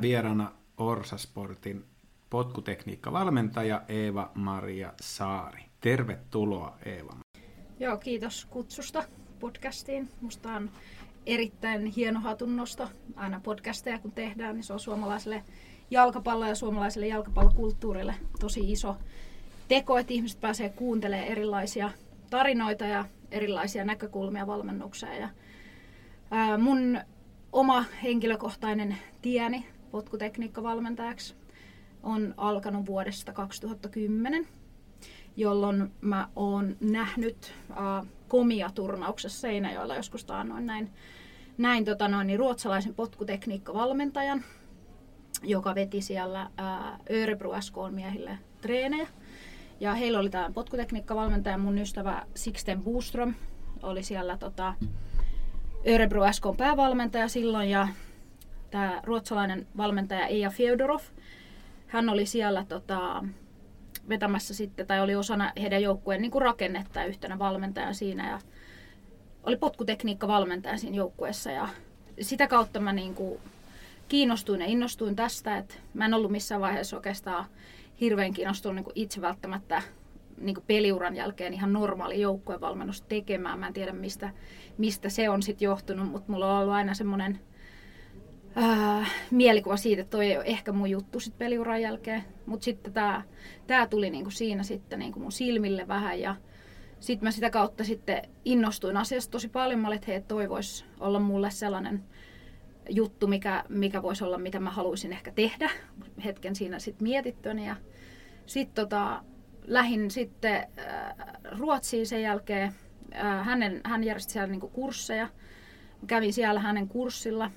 tänään vieraana Orsasportin potkutekniikkavalmentaja Eeva-Maria Saari. Tervetuloa Eeva. Joo, kiitos kutsusta podcastiin. Musta on erittäin hieno hatunnosto aina podcasteja kun tehdään, niin se on suomalaiselle jalkapallo ja suomalaiselle jalkapallokulttuurille tosi iso teko, että ihmiset pääsee kuuntelemaan erilaisia tarinoita ja erilaisia näkökulmia valmennukseen. Ja, ää, mun oma henkilökohtainen tieni potkutekniikkavalmentajaksi on alkanut vuodesta 2010, jolloin mä oon nähnyt ää, komia turnauksessa Seinäjoella joskus taannoin näin, näin tota noin, niin ruotsalaisen potkutekniikkavalmentajan, joka veti siellä ää, Örebro SK miehille treenejä. Ja heillä oli tämä potkutekniikkavalmentaja, mun ystävä Sixten Boström oli siellä tota, Örebro SK päävalmentaja silloin ja tämä ruotsalainen valmentaja Eija Fjodorov, hän oli siellä tota, vetämässä sitten, tai oli osana heidän joukkueen niin rakennetta yhtenä valmentajan siinä ja oli potkutekniikka valmentaja siinä joukkueessa ja sitä kautta mä niin kuin kiinnostuin ja innostuin tästä, että mä en ollut missään vaiheessa oikeastaan hirveän kiinnostunut niin kuin itse välttämättä niin kuin peliuran jälkeen ihan normaali joukkuevalmennus tekemään. Mä en tiedä mistä, mistä se on sitten johtunut, mutta mulla on ollut aina semmoinen äh, mielikuva siitä, että toi ei ole ehkä mun juttu sit peliuran jälkeen. Mutta sitten tämä tää tuli niinku siinä sitten niinku mun silmille vähän ja sitten mä sitä kautta sitten innostuin asiasta tosi paljon. Mä olin, että hei, toi voisi olla mulle sellainen juttu, mikä, mikä voisi olla, mitä mä haluaisin ehkä tehdä hetken siinä sitten mietittyni. Ja sitten tota, lähin sitten äh, Ruotsiin sen jälkeen. Äh, hänen, hän järjesti siellä niinku kursseja. Kävin siellä hänen kurssilla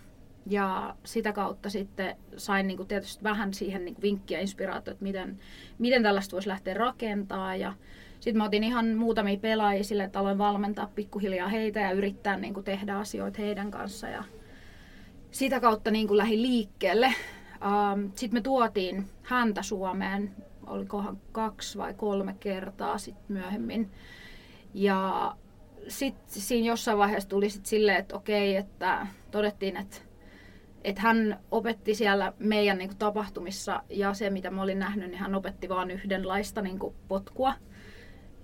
ja sitä kautta sitten sain niin kuin tietysti vähän siihen niin kuin vinkkiä inspiraatio, että miten, miten tällaista voisi lähteä rakentaa. Ja sitten mä otin ihan muutamia pelaajia sille, että aloin valmentaa pikkuhiljaa heitä ja yrittää niin kuin tehdä asioita heidän kanssa. Ja sitä kautta niin kuin lähdin liikkeelle. Ähm, sitten me tuotiin häntä Suomeen, olikohan kaksi vai kolme kertaa sitten myöhemmin. Ja sitten siinä jossain vaiheessa tuli sitten silleen, että okei, että todettiin, että että hän opetti siellä meidän niin kuin, tapahtumissa ja se mitä mä olin nähnyt, niin hän opetti vain yhdenlaista niin kuin, potkua.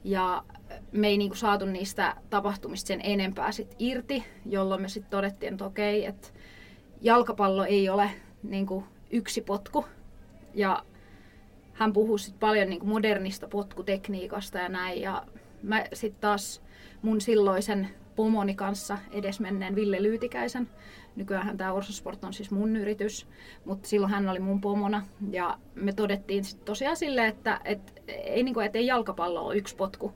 Ja me ei niin kuin, saatu niistä tapahtumista sen enempää sit irti, jolloin me sitten todettiin, että okei, että jalkapallo ei ole niin kuin, yksi potku. Ja hän puhuu sit paljon niin kuin, modernista potkutekniikasta ja näin. Ja mä sitten taas mun silloisen pomoni kanssa edesmenneen Ville Lyytikäisen Nykyään tämä Orsosport on siis mun yritys, mutta silloin hän oli mun pomona. Ja me todettiin sit tosiaan sille, että et, ei, niin kuin, et ei jalkapallo ole yksi potku.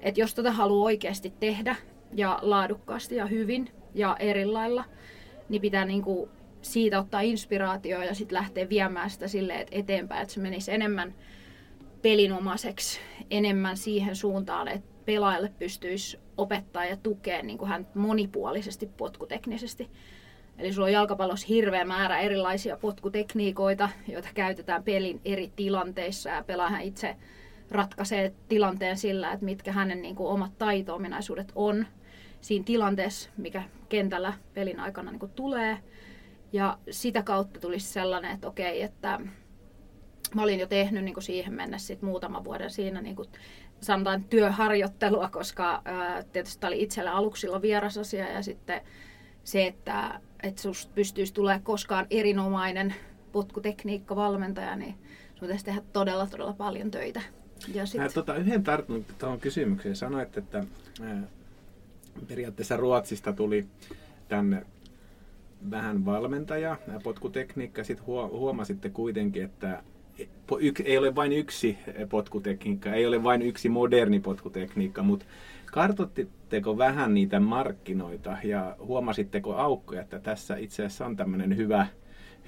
Että jos tätä haluaa oikeasti tehdä ja laadukkaasti ja hyvin ja eri lailla, niin pitää niin kuin siitä ottaa inspiraatioa ja sitten lähteä viemään sitä silleen, että eteenpäin, että se menisi enemmän pelinomaiseksi, enemmän siihen suuntaan, että pelaajalle pystyisi opettaa ja tukea niin kuin hän monipuolisesti potkuteknisesti. Eli sulla on jalkapallossa hirveä määrä erilaisia potkutekniikoita, joita käytetään pelin eri tilanteissa ja pelaaja itse ratkaisee tilanteen sillä, että mitkä hänen niin kuin, omat taito-ominaisuudet on siinä tilanteessa, mikä kentällä pelin aikana niin kuin, tulee. Ja sitä kautta tulisi sellainen, että okei, että mä olin jo tehnyt niin kuin siihen mennessä sit muutaman vuoden siinä niin kuin, sanotaan työharjoittelua, koska ää, tietysti tämä oli itsellä aluksi silloin vieras asia ja sitten se, että, että susta pystyisi tulemaan koskaan erinomainen potkutekniikka-valmentaja, niin sun pitäisi tehdä todella, todella paljon töitä. Ja sit... Mä, tota, yhden tartun tuohon kysymykseen. Sanoit, että ää, periaatteessa Ruotsista tuli tänne vähän valmentaja, potkutekniikka. Sitten huomasitte kuitenkin, että ei ole vain yksi potkutekniikka, ei ole vain yksi moderni potkutekniikka, mutta kartoitteko vähän niitä markkinoita ja huomasitteko aukkoja, että tässä itse asiassa on tämmöinen hyvä,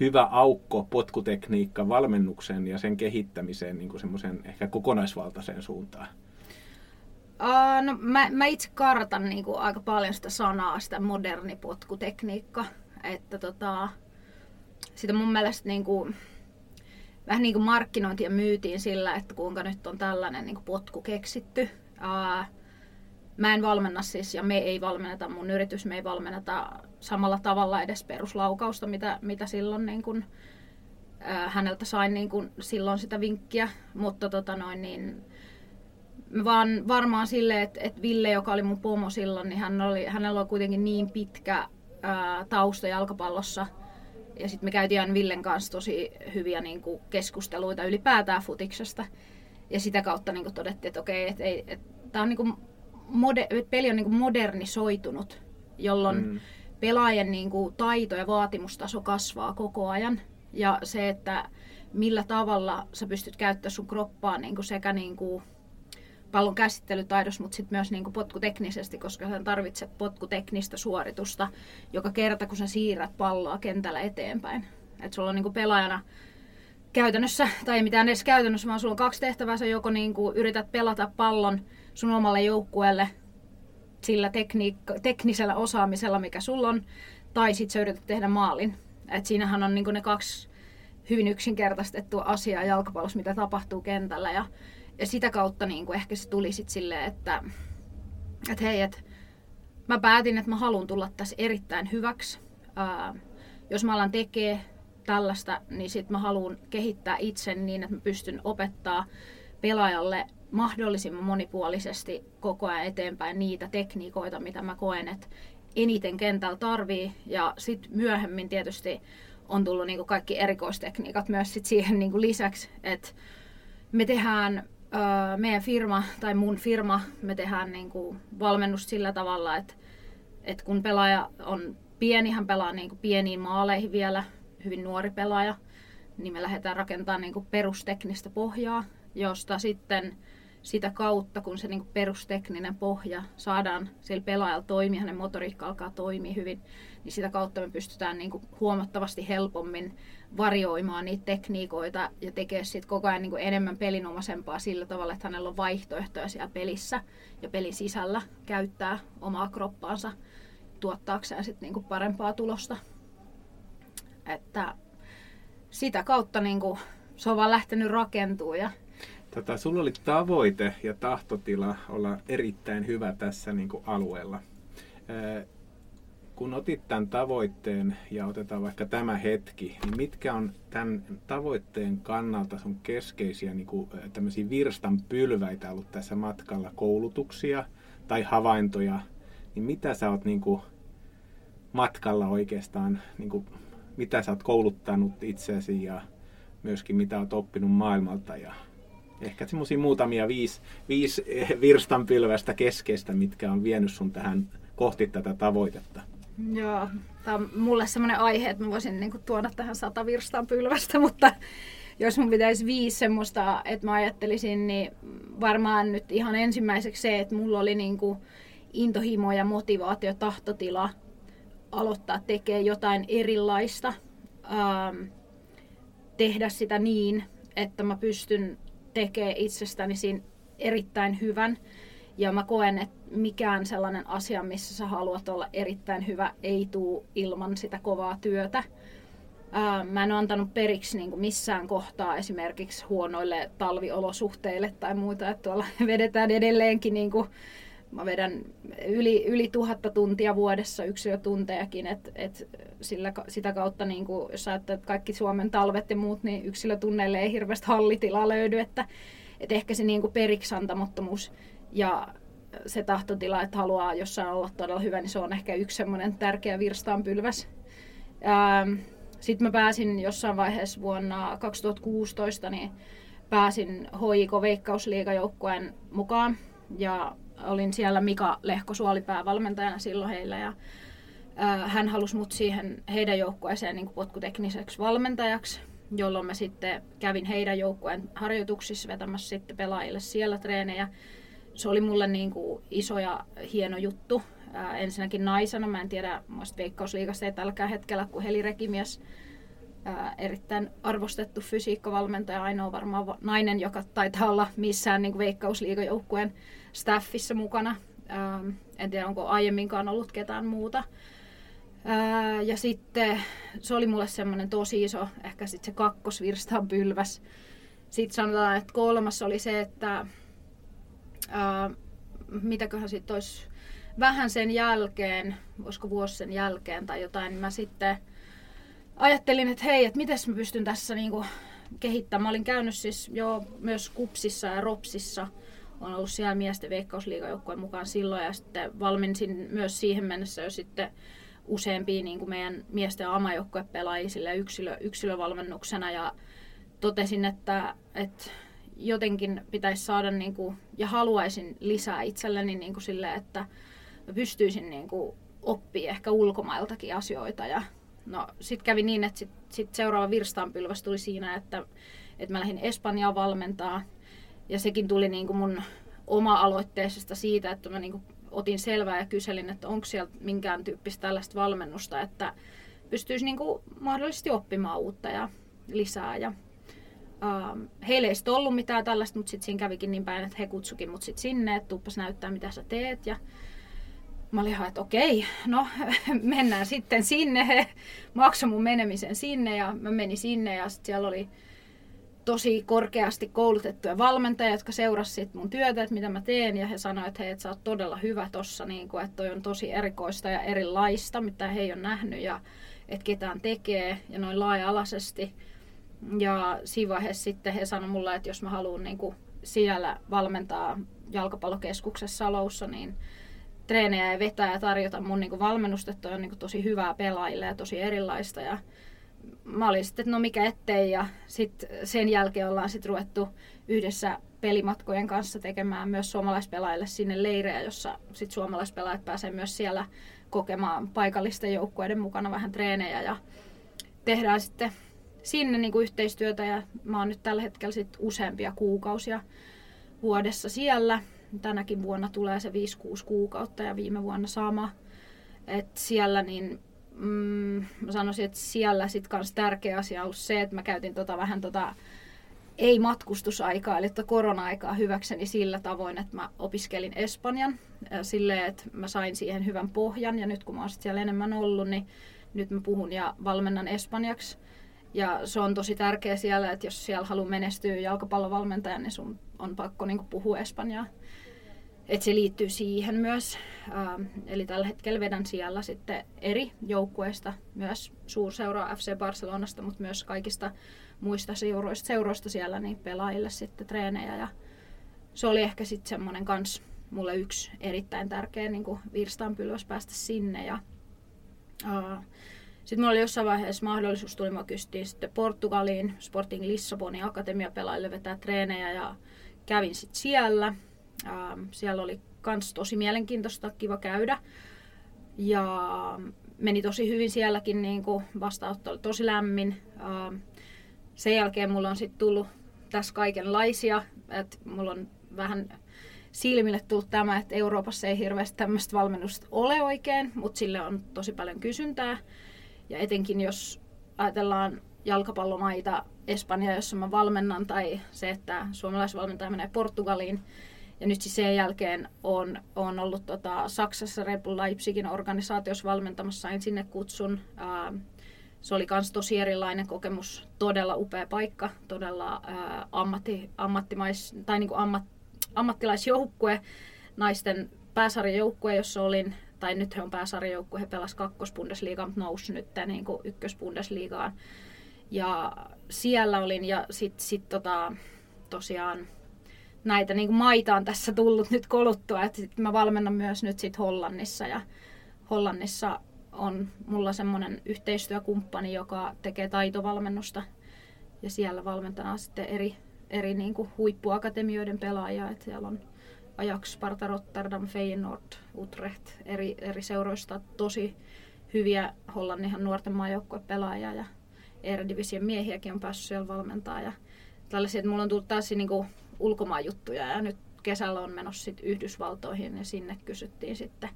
hyvä aukko potkutekniikka valmennuksen ja sen kehittämiseen niin kuin semmoisen ehkä kokonaisvaltaiseen suuntaan? Uh, no, mä, mä itse kartan niin kuin, aika paljon sitä sanaa, sitä moderni potkutekniikka. Että tota, sitä mun mielestä niin kuin, vähän niin kuin markkinointia myytiin sillä, että kuinka nyt on tällainen niin kuin potku keksitty. Uh, mä en valmenna siis, ja me ei valmenneta, mun yritys me ei valmenneta samalla tavalla edes peruslaukausta, mitä, mitä silloin niin kuin, ää, häneltä sain niin kuin silloin sitä vinkkiä, mutta tota noin, niin, vaan varmaan sille, että, että Ville, joka oli mun pomo silloin, niin hän oli, hänellä oli kuitenkin niin pitkä ää, tausta jalkapallossa. Ja sitten me käytiin aina Villen kanssa tosi hyviä niin kuin keskusteluita ylipäätään futiksesta. Ja sitä kautta niin kuin todettiin, että okei, että, ei, että tämä on niin kuin moder- peli on niin kuin modernisoitunut, jolloin mm. pelaajien niin kuin taito ja vaatimustaso kasvaa koko ajan. Ja se, että millä tavalla sä pystyt käyttämään sun kroppaa niin kuin sekä niin kuin pallon käsittelytaidossa, mutta sitten myös niin kuin potkuteknisesti, koska sä tarvitset potkuteknistä suoritusta joka kerta, kun sä siirrät palloa kentällä eteenpäin. Että sulla on niin kuin pelaajana käytännössä, tai ei mitään edes käytännössä, vaan sulla on kaksi tehtävää. Sä joko niin kuin yrität pelata pallon sun omalle joukkueelle sillä tekniik- teknisellä osaamisella, mikä sulla on, tai sitten sä yrität tehdä maalin. Et siinähän on niin kuin ne kaksi hyvin yksinkertaistettua asiaa jalkapallossa, mitä tapahtuu kentällä. Ja ja sitä kautta niin kuin ehkä se tuli sitten silleen, että, että hei, että mä päätin, että mä haluan tulla tässä erittäin hyväksi. Ää, jos mä alan tekee tällaista, niin sitten mä haluan kehittää itsen niin, että mä pystyn opettaa pelaajalle mahdollisimman monipuolisesti koko ajan eteenpäin niitä tekniikoita, mitä mä koen, että eniten kentällä tarvii. Ja sitten myöhemmin tietysti on tullut niinku kaikki erikoistekniikat myös sit siihen niinku lisäksi, että me tehdään öö, meidän firma tai mun firma, me tehdään niin kuin valmennus sillä tavalla, että, että kun pelaaja on pieni, hän pelaa niin kuin pieniin maaleihin vielä, hyvin nuori pelaaja, niin me lähdetään rakentamaan niin kuin perusteknistä pohjaa, josta sitten sitä kautta, kun se niin kuin perustekninen pohja saadaan sillä pelaajalla toimia, hänen motoriikka alkaa toimia hyvin, niin sitä kautta me pystytään niin kuin huomattavasti helpommin varioimaan niitä tekniikoita ja tekee sit koko ajan niin kuin enemmän pelinomaisempaa sillä tavalla, että hänellä on vaihtoehtoja siellä pelissä ja pelin sisällä käyttää omaa kroppaansa tuottaakseen sit niin kuin parempaa tulosta. Että sitä kautta niin kuin, se on vaan lähtenyt rakentuu ja Tota, sulla oli tavoite ja tahtotila olla erittäin hyvä tässä niin kuin alueella kun otit tämän tavoitteen ja otetaan vaikka tämä hetki, niin mitkä on tämän tavoitteen kannalta sun keskeisiä niin kuin, tämmöisiä virstan pylväitä ollut tässä matkalla, koulutuksia tai havaintoja, niin mitä sä oot niin kuin, matkalla oikeastaan, niin kuin, mitä sä oot kouluttanut itseäsi ja myöskin mitä oot oppinut maailmalta ja ehkä semmoisia muutamia viisi, viisi virstanpylvästä keskeistä, mitkä on vienyt sun tähän kohti tätä tavoitetta. Joo, tämä on mulle semmoinen aihe, että mä voisin niinku tuoda tähän sata virstan pylvästä, mutta jos mun pitäisi viisi semmoista, että mä ajattelisin, niin varmaan nyt ihan ensimmäiseksi se, että mulla oli niinku intohimo ja motivaatio, tahtotila aloittaa tekemään jotain erilaista, ähm, tehdä sitä niin, että mä pystyn tekemään itsestäni siinä erittäin hyvän. Ja mä koen, että mikään sellainen asia, missä sä haluat olla erittäin hyvä, ei tuu ilman sitä kovaa työtä. Mä en ole antanut periksi niin kuin missään kohtaa esimerkiksi huonoille talviolosuhteille tai muuta, että tuolla vedetään edelleenkin niin kuin, mä vedän yli, yli tuhatta tuntia vuodessa yksilötuntejakin, että et sillä, sitä kautta, niin kuin, jos ajattelet kaikki Suomen talvet ja muut, niin yksilötunneille ei hirveästi hallitilaa löydy, että et ehkä se niin kuin periksantamattomuus ja se tahtotila, että haluaa jossain olla todella hyvä, niin se on ehkä yksi semmoinen tärkeä virstaanpylväs. Sitten mä pääsin jossain vaiheessa vuonna 2016, niin pääsin HIK Veikkausliigajoukkueen mukaan ja olin siellä Mika Lehkosuoli päävalmentajana silloin heillä ja hän halusi mut siihen heidän joukkueeseen niin potkutekniseksi valmentajaksi, jolloin mä sitten kävin heidän joukkueen harjoituksissa vetämässä sitten pelaajille siellä treenejä se oli mulle niin kuin iso ja hieno juttu. Ää, ensinnäkin naisena, mä en tiedä, muista Veikkausliigassa ei tälläkään hetkellä, kun Heli Rekimies, ää, erittäin arvostettu fysiikkavalmentaja, ainoa varmaan nainen, joka taitaa olla missään niin Veikkausliigajoukkueen staffissa mukana. Ää, en tiedä, onko aiemminkaan ollut ketään muuta. Ää, ja sitten se oli mulle semmoinen tosi iso, ehkä sitten se kakkosvirstan pylväs. Sitten sanotaan, että kolmas oli se, että ää, mitäköhän sitten olisi, vähän sen jälkeen, voisiko vuosi sen jälkeen tai jotain, niin mä sitten ajattelin, että hei, että miten mä pystyn tässä niinku kehittämään. Mä olin käynyt siis jo myös Kupsissa ja Ropsissa. On ollut siellä miesten veikkausliigajoukkueen mukaan silloin ja sitten valmensin myös siihen mennessä jo sitten useampia niin kuin meidän miesten amajoukkuepelaajia yksilö, yksilövalmennuksena ja totesin, että, että jotenkin pitäisi saada niin kuin, ja haluaisin lisää itselleni niin kuin sille, että pystyisin niin kuin, oppia ehkä ulkomailtakin asioita ja no sitten kävi niin, että sit, sit seuraava virstaanpylväs tuli siinä, että, että mä lähdin Espanjaan valmentaa ja sekin tuli niin kuin mun oma-aloitteisesta siitä, että mä niin kuin otin selvää ja kyselin, että onko siellä minkään tyyppistä tällaista valmennusta, että pystyisi niin kuin mahdollisesti oppimaan uutta ja lisää. Ja, uh, heillä ei sitten ollut mitään tällaista, mutta sitten siinä kävikin niin päin, että he kutsukin mut sit sinne, että tuppas näyttää mitä sä teet. Ja mä olin ihan, että okei, no mennään sitten sinne. He maksoi mun menemisen sinne ja mä menin sinne ja sitten siellä oli tosi korkeasti koulutettuja valmentajia, jotka seurasivat mun työtä, että mitä mä teen, ja he sanoivat, että hei, että sä oot todella hyvä tossa, niin kuin, että toi on tosi erikoista ja erilaista, mitä he ei ole nähnyt, ja että ketään tekee, ja noin laaja-alaisesti. Ja siinä vaiheessa sitten he sanoivat mulle, että jos mä haluan niin kuin siellä valmentaa jalkapallokeskuksessa Saloussa, niin treenejä ja vetää ja tarjota mun niin kuin valmennusta, että on niin kuin tosi hyvää pelaajille ja tosi erilaista. Ja mä olin sitten, että no mikä ettei. Ja sitten sen jälkeen ollaan sitten ruvettu yhdessä pelimatkojen kanssa tekemään myös suomalaispelaajille sinne leirejä, jossa sitten suomalaispelaajat pääsee myös siellä kokemaan paikallisten joukkueiden mukana vähän treenejä ja tehdään sitten sinne niin kuin yhteistyötä ja mä oon nyt tällä hetkellä sitten useampia kuukausia vuodessa siellä. Tänäkin vuonna tulee se 5-6 kuukautta ja viime vuonna sama. Et siellä niin mm, mä sanoisin, että siellä sit kans tärkeä asia on se, että mä käytin tota vähän tota ei-matkustusaikaa, eli tota korona-aikaa hyväkseni sillä tavoin, että mä opiskelin Espanjan silleen, että mä sain siihen hyvän pohjan ja nyt kun mä oon siellä enemmän ollut, niin nyt mä puhun ja valmennan espanjaksi. Ja se on tosi tärkeä siellä, että jos siellä haluaa menestyä jalkapallovalmentajan, niin sun on pakko niin puhua espanjaa että se liittyy siihen myös. Ähm, eli tällä hetkellä vedän siellä sitten eri joukkueista, myös suurseuraa FC Barcelonasta, mutta myös kaikista muista seuroista, seuroista siellä niin pelaajille sitten treenejä. Ja se oli ehkä sitten semmoinen kans mulle yksi erittäin tärkeä niin virstaanpylväs päästä sinne. Ja, uh, sitten mulla oli jossain vaiheessa mahdollisuus, tuli mä kysyttiin sitten Portugaliin, Sporting Lissabonin akatemiapelaajille vetää treenejä ja kävin sitten siellä – Ähm, siellä oli kans tosi mielenkiintoista, kiva käydä. Ja meni tosi hyvin sielläkin, niin vastaanotto oli tosi lämmin. Ähm, sen jälkeen mulla on sitten tullut tässä kaikenlaisia, että mulla on vähän silmille tullut tämä, että Euroopassa ei hirveästi tämmöistä valmennusta ole oikein, mutta sille on tosi paljon kysyntää. Ja etenkin jos ajatellaan jalkapallomaita, Espanja, jossa mä valmennan, tai se, että suomalaisvalmentaja menee Portugaliin, ja nyt siis sen jälkeen on, on ollut tota, Saksassa Red Bull Leipzigin organisaatiossa valmentamassa, sain sinne kutsun. Ää, se oli myös tosi erilainen kokemus, todella upea paikka, todella ää, ammatti, ammattimais, tai niin kuin ammat, ammattilaisjoukkue, naisten pääsarjajoukkue, jossa olin, tai nyt he on pääsarjajoukkue, he pelasivat kakkosbundesliigaan, mutta nousi nyt niin ykkösbundesliigaan. Ja siellä olin, ja sitten sit, tota, tosiaan näitä niin kuin maita on tässä tullut nyt koluttua. Että sit mä valmennan myös nyt sit Hollannissa ja Hollannissa on mulla semmoinen yhteistyökumppani, joka tekee taitovalmennusta ja siellä valmentaa sitten eri, eri niin kuin huippuakatemioiden pelaajia. Että siellä on Ajax, Sparta, Rotterdam, Feyenoord, Utrecht eri, eri seuroista tosi hyviä Hollannihan nuorten maajoukkuepelaajia ja Eredivision miehiäkin on päässyt siellä valmentaa ja tällaisia, että mulla on tullut taas niin kuin ulkomaanjuttuja ja nyt kesällä on menossa sit Yhdysvaltoihin ja sinne kysyttiin sitten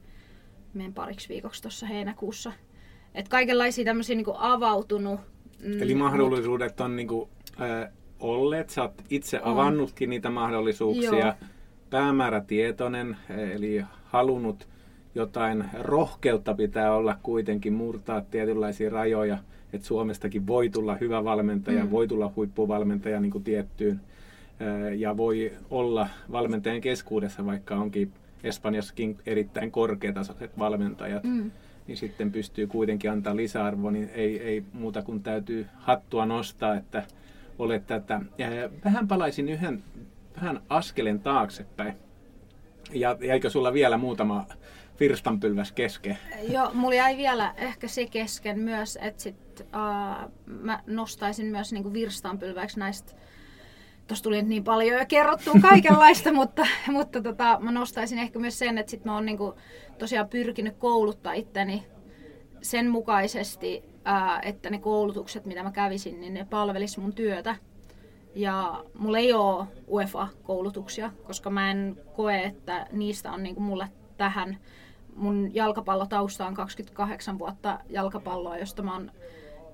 meidän pariksi viikoksi tuossa heinäkuussa. Että kaikenlaisia tämmöisiä niin avautunut. Mm, Eli mahdollisuudet on niin kuin, äh, olleet, sä oot itse on. avannutkin niitä mahdollisuuksia. Joo. Päämäärätietoinen, eli halunnut jotain rohkeutta pitää olla kuitenkin, murtaa tietynlaisia rajoja, että Suomestakin voi tulla hyvä valmentaja, mm. voi tulla huippuvalmentaja niin kuin tiettyyn ja voi olla valmentajan keskuudessa, vaikka onkin Espanjassakin erittäin korkeatasoiset valmentajat, mm. niin sitten pystyy kuitenkin antaa lisäarvoa, niin ei, ei muuta kuin täytyy hattua nostaa, että olet tätä. Ja vähän palaisin yhden vähän askelen taaksepäin. Ja jäikö sulla vielä muutama virstanpylväs kesken? Joo, mulla jäi vielä ehkä se kesken myös, että sit, uh, mä nostaisin myös niinku virstanpylväksi näistä Tuossa tuli niin paljon jo kerrottua kaikenlaista, mutta, mutta tota, mä nostaisin ehkä myös sen, että sit mä oon niinku tosiaan pyrkinyt kouluttaa itteni sen mukaisesti, ää, että ne koulutukset, mitä mä kävisin, niin ne palvelis mun työtä. Ja mulla ei ole UEFA-koulutuksia, koska mä en koe, että niistä on niinku mulle tähän. Mun jalkapallotausta on 28 vuotta jalkapalloa, josta mä oon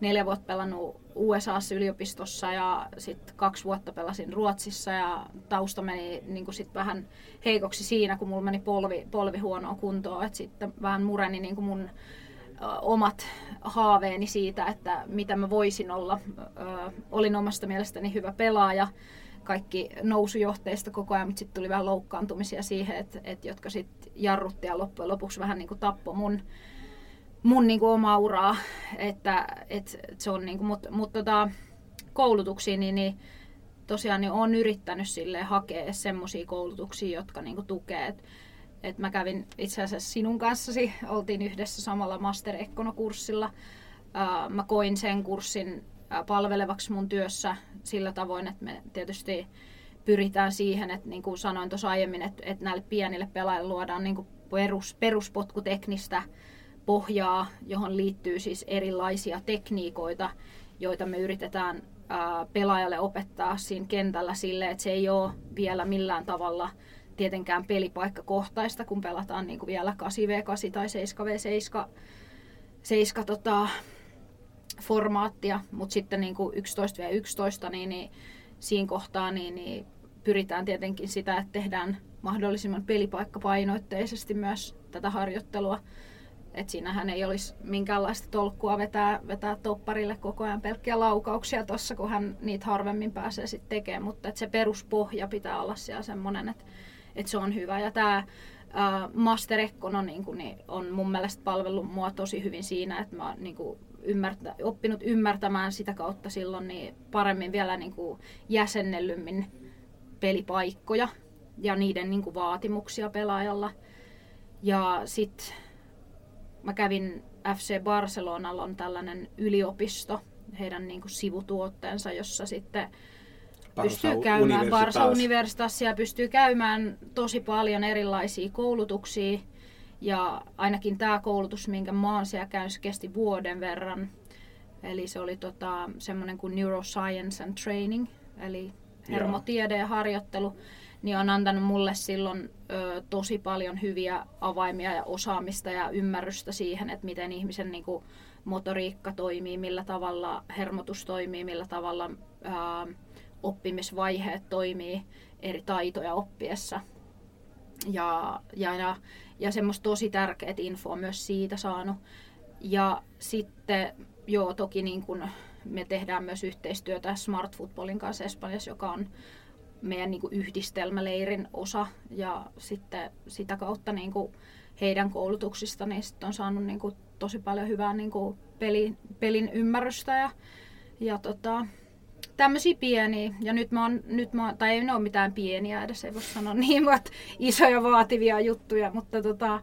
neljä vuotta pelannut USAssa yliopistossa ja sitten kaksi vuotta pelasin Ruotsissa ja tausta meni niin sit vähän heikoksi siinä, kun mulla meni polvi, polvi huonoa kuntoa. Et sitten vähän mureni niin mun ö, omat haaveeni siitä, että mitä mä voisin olla. Ö, olin omasta mielestäni hyvä pelaaja, kaikki nousujohteista koko ajan, mutta sitten tuli vähän loukkaantumisia siihen, että, että jotka sitten jarrutti ja loppujen lopuksi vähän niin kuin tappoi mun mun niinku omaa uraa, että et, et se on niinku, mutta mut tota, koulutuksiin niin, niin tosiaan niin on yrittänyt sille hakea semmoisia koulutuksia, jotka niinku tukee. Et, et mä kävin itse asiassa sinun kanssasi, oltiin yhdessä samalla Master Ekkono-kurssilla. mä koin sen kurssin palvelevaksi mun työssä sillä tavoin, että me tietysti pyritään siihen, että niin kuin sanoin tuossa aiemmin, että, että näille pienille pelaajille luodaan niin kuin perus, peruspotkuteknistä pohjaa, johon liittyy siis erilaisia tekniikoita, joita me yritetään pelaajalle opettaa siinä kentällä sille, että se ei ole vielä millään tavalla tietenkään pelipaikkakohtaista, kun pelataan niin kuin vielä 8v8 tai 7v7 7, tota, formaattia, mutta sitten niin kuin 11v11, niin, niin siinä kohtaa niin, niin pyritään tietenkin sitä, että tehdään mahdollisimman pelipaikkapainoitteisesti myös tätä harjoittelua et siinähän ei olisi minkäänlaista tolkkua vetää, vetää topparille koko ajan pelkkiä laukauksia tuossa, kun hän niitä harvemmin pääsee sitten tekemään. Mutta se peruspohja pitää olla siellä semmoinen, että et se on hyvä. Ja tämä Master Ekkono niin niin on mun mielestä palvellut mua tosi hyvin siinä, että mä oon niin ymmärtä, oppinut ymmärtämään sitä kautta silloin niin paremmin vielä niin kuin jäsennellymmin pelipaikkoja ja niiden niin kuin vaatimuksia pelaajalla. Ja sitten mä kävin FC Barcelonalla on tällainen yliopisto, heidän niin kuin sivutuotteensa, jossa sitten Barsa pystyy käymään Barsa Universitassia ja pystyy käymään tosi paljon erilaisia koulutuksia. Ja ainakin tämä koulutus, minkä mä oon siellä käynyt, kesti vuoden verran. Eli se oli tota, semmoinen kuin Neuroscience and Training, eli hermotiede ja harjoittelu niin on antanut mulle silloin ö, tosi paljon hyviä avaimia ja osaamista ja ymmärrystä siihen, että miten ihmisen niin kuin, motoriikka toimii, millä tavalla hermotus toimii, millä tavalla ö, oppimisvaiheet toimii eri taitoja oppiessa. Ja, ja, ja, ja semmoista tosi tärkeät infoa myös siitä saanut. Ja sitten, joo, toki niin kun me tehdään myös yhteistyötä Smart Footballin kanssa Espanjassa, joka on meidän niin kuin yhdistelmäleirin osa ja sitten sitä kautta niin kuin heidän koulutuksista niin sit on saanut niin kuin tosi paljon hyvää niin kuin peli, pelin ymmärrystä ja, ja tota, tämmöisiä pieniä. Ja nyt mä oon, nyt mä, tai ei ne ole mitään pieniä edes, ei voi sanoa niin, mutta isoja vaativia juttuja, mutta tota,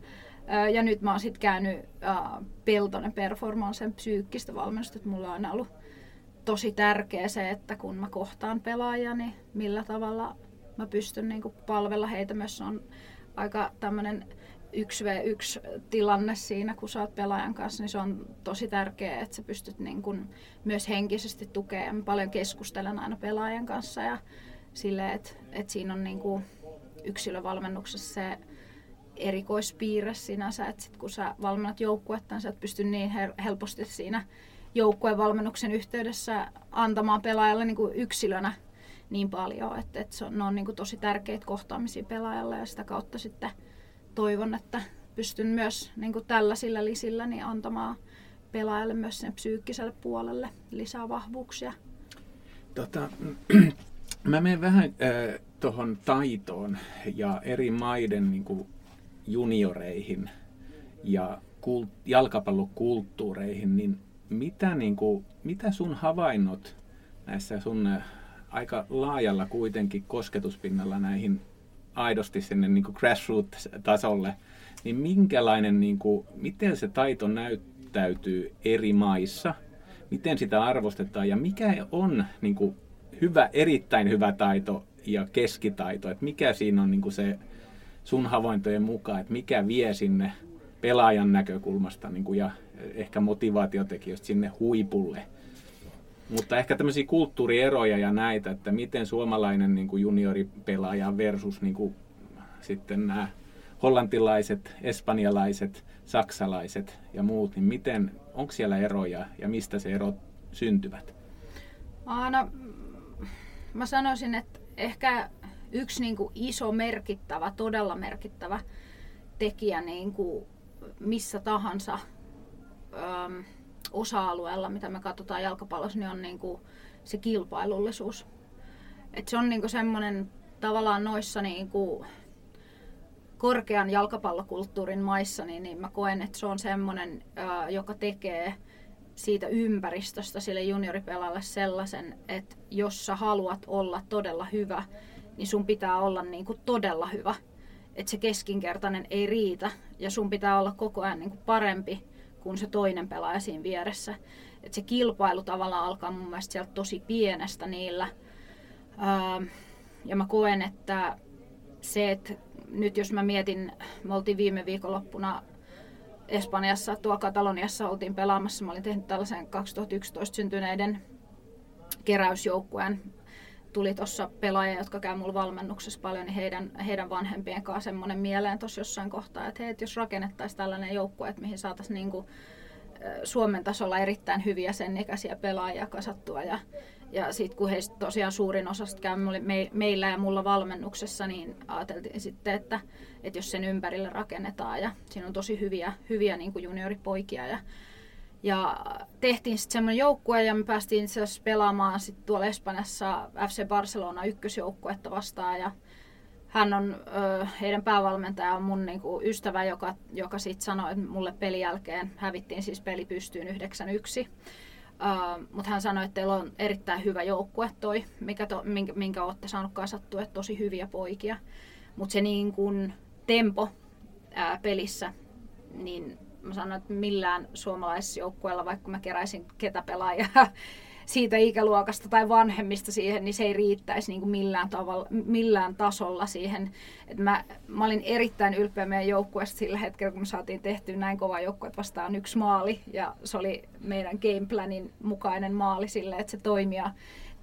ja nyt mä oon sitten käynyt uh, Peltonen Performancen psyykkistä valmennusta, että mulla on ollut tosi tärkeä se, että kun mä kohtaan pelaajia, niin millä tavalla mä pystyn niin palvella heitä. Myös on aika tämmöinen 1v1 tilanne siinä, kun sä oot pelaajan kanssa, niin se on tosi tärkeää, että sä pystyt niin myös henkisesti tukemaan. Paljon keskustelen aina pelaajan kanssa ja silleen, että, että siinä on niin kuin yksilövalmennuksessa se erikoispiirre sinänsä, että sit kun sä valmennat joukkuetta, niin sä et pysty niin helposti siinä joukkuevalmennuksen yhteydessä antamaan pelaajalle niin kuin yksilönä niin paljon, että, että se on, ne on niin kuin tosi tärkeitä kohtaamisia pelaajalle ja sitä kautta sitten toivon, että pystyn myös niin kuin tällaisilla lisillä niin antamaan pelaajalle myös sen psyykkiselle puolelle lisää vahvuuksia. Tota, mä menen vähän äh, tuohon taitoon ja eri maiden niin kuin, junioreihin ja kult, jalkapallokulttuureihin, niin mitä, niin kuin, mitä sun havainnot näissä sun aika laajalla kuitenkin kosketuspinnalla näihin aidosti sinne niin grassroots-tasolle, niin minkälainen, niin kuin, miten se taito näyttäytyy eri maissa, miten sitä arvostetaan? Ja mikä on niin kuin, hyvä, erittäin hyvä taito ja keskitaito, että mikä siinä on niin kuin se sun havaintojen mukaan, että mikä vie sinne pelaajan näkökulmasta niin kuin, ja ehkä motivaatiotekijöistä sinne huipulle. Mutta ehkä tämmöisiä kulttuurieroja ja näitä, että miten suomalainen niin kuin junioripelaaja versus niin kuin, sitten nämä hollantilaiset, espanjalaiset, saksalaiset ja muut, niin miten, onko siellä eroja ja mistä se erot syntyvät? Aina, mä sanoisin, että ehkä yksi niin kuin iso merkittävä, todella merkittävä tekijä niin kuin missä tahansa äm, osa-alueella, mitä me katsotaan jalkapallossa, niin on niin kuin se kilpailullisuus. Et se on niin kuin semmoinen tavallaan noissa niin kuin korkean jalkapallokulttuurin maissa, niin, niin mä koen, että se on semmoinen, ää, joka tekee siitä ympäristöstä sille junioripelalle sellaisen, että jos sä haluat olla todella hyvä, niin sun pitää olla niin kuin todella hyvä. Että se keskinkertainen ei riitä ja sun pitää olla koko ajan niin kuin parempi kuin se toinen pelaaja siinä vieressä. Että se kilpailu tavallaan alkaa mun mielestä sieltä tosi pienestä niillä. ja mä koen, että se, että nyt jos mä mietin, me oltiin viime viikonloppuna Espanjassa, tuo Kataloniassa oltiin pelaamassa. Mä olin tehnyt tällaisen 2011 syntyneiden keräysjoukkueen. Tuli tuossa pelaajia, jotka käy mulla valmennuksessa paljon, niin heidän, heidän vanhempien kanssa semmoinen mieleen tuossa jossain kohtaa, että hei, että jos rakennettaisiin tällainen joukkue, että mihin saataisiin niinku Suomen tasolla erittäin hyviä sen ikäisiä pelaajia kasattua. Ja ja sitten kun heistä tosiaan suurin osa käy me, meillä ja mulla valmennuksessa, niin ajateltiin sitten, että, että jos sen ympärille rakennetaan. Ja siinä on tosi hyviä, hyviä niin kuin junioripoikia ja, ja tehtiin sitten semmoinen joukkue ja me päästiin itse asiassa pelaamaan sitten tuolla Espanjassa FC Barcelona ykkösjoukkuetta vastaan ja hän on ö, heidän päävalmentaja on mun niinku, ystävä, joka, joka sitten sanoi, että mulle pelin jälkeen hävittiin siis peli pystyyn 9-1. Uh, Mutta hän sanoi, että teillä on erittäin hyvä joukkue toi, mikä to, minkä, minkä olette saanut kasattua, että tosi hyviä poikia. Mutta se niin kun tempo ää, pelissä, niin mä sanoin, että millään suomalaisjoukkueella, vaikka mä keräisin ketä pelaajaa siitä ikäluokasta tai vanhemmista siihen, niin se ei riittäisi niin kuin millään, tavalla, millään tasolla siihen. Et mä, mä olin erittäin ylpeä meidän joukkueesta sillä hetkellä, kun me saatiin tehtyä näin kova joukkue, että vastaan yksi maali. Ja se oli meidän gameplanin mukainen maali sille, että se toimia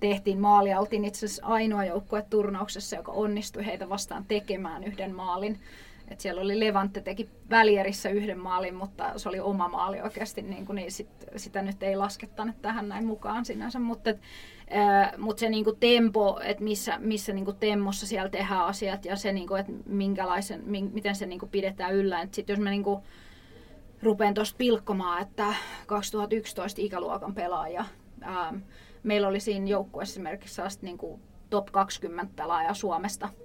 tehtiin maali. Oltiin itse asiassa ainoa joukkue turnauksessa, joka onnistui heitä vastaan tekemään yhden maalin. Et siellä oli Levante teki välierissä yhden maalin, mutta se oli oma maali oikeasti, niin, kuin, niin sit, sitä nyt ei laskettaneet tähän näin mukaan sinänsä. Mutta, et, ää, mutta se niin kuin tempo, että missä, missä niin kuin temmossa siellä tehdään asiat ja se, niin kuin, että minkälaisen, min, miten se niin kuin pidetään yllä. Et sit jos mä niin kuin, rupean tuosta pilkkomaan, että 2011 ikäluokan pelaaja, ää, meillä oli siinä joukkueessa esimerkiksi niin kuin top 20 pelaajaa Suomesta –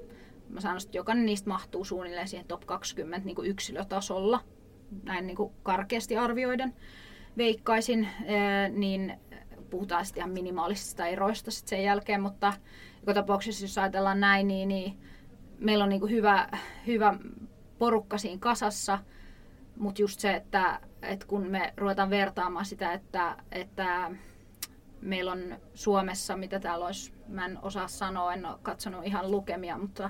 mä sanoisin, että jokainen niistä mahtuu suunnilleen siihen top 20 niin kuin yksilötasolla, näin niin kuin karkeasti arvioiden. Veikkaisin, niin puhutaan sitten ihan minimaalisista eroista sitten sen jälkeen, mutta joka tapauksessa jos ajatellaan näin, niin, niin meillä on niin kuin hyvä, hyvä porukka siinä kasassa, mutta just se, että, että kun me ruvetaan vertaamaan sitä, että, että meillä on Suomessa, mitä täällä olisi, mä en osaa sanoa, en ole katsonut ihan lukemia, mutta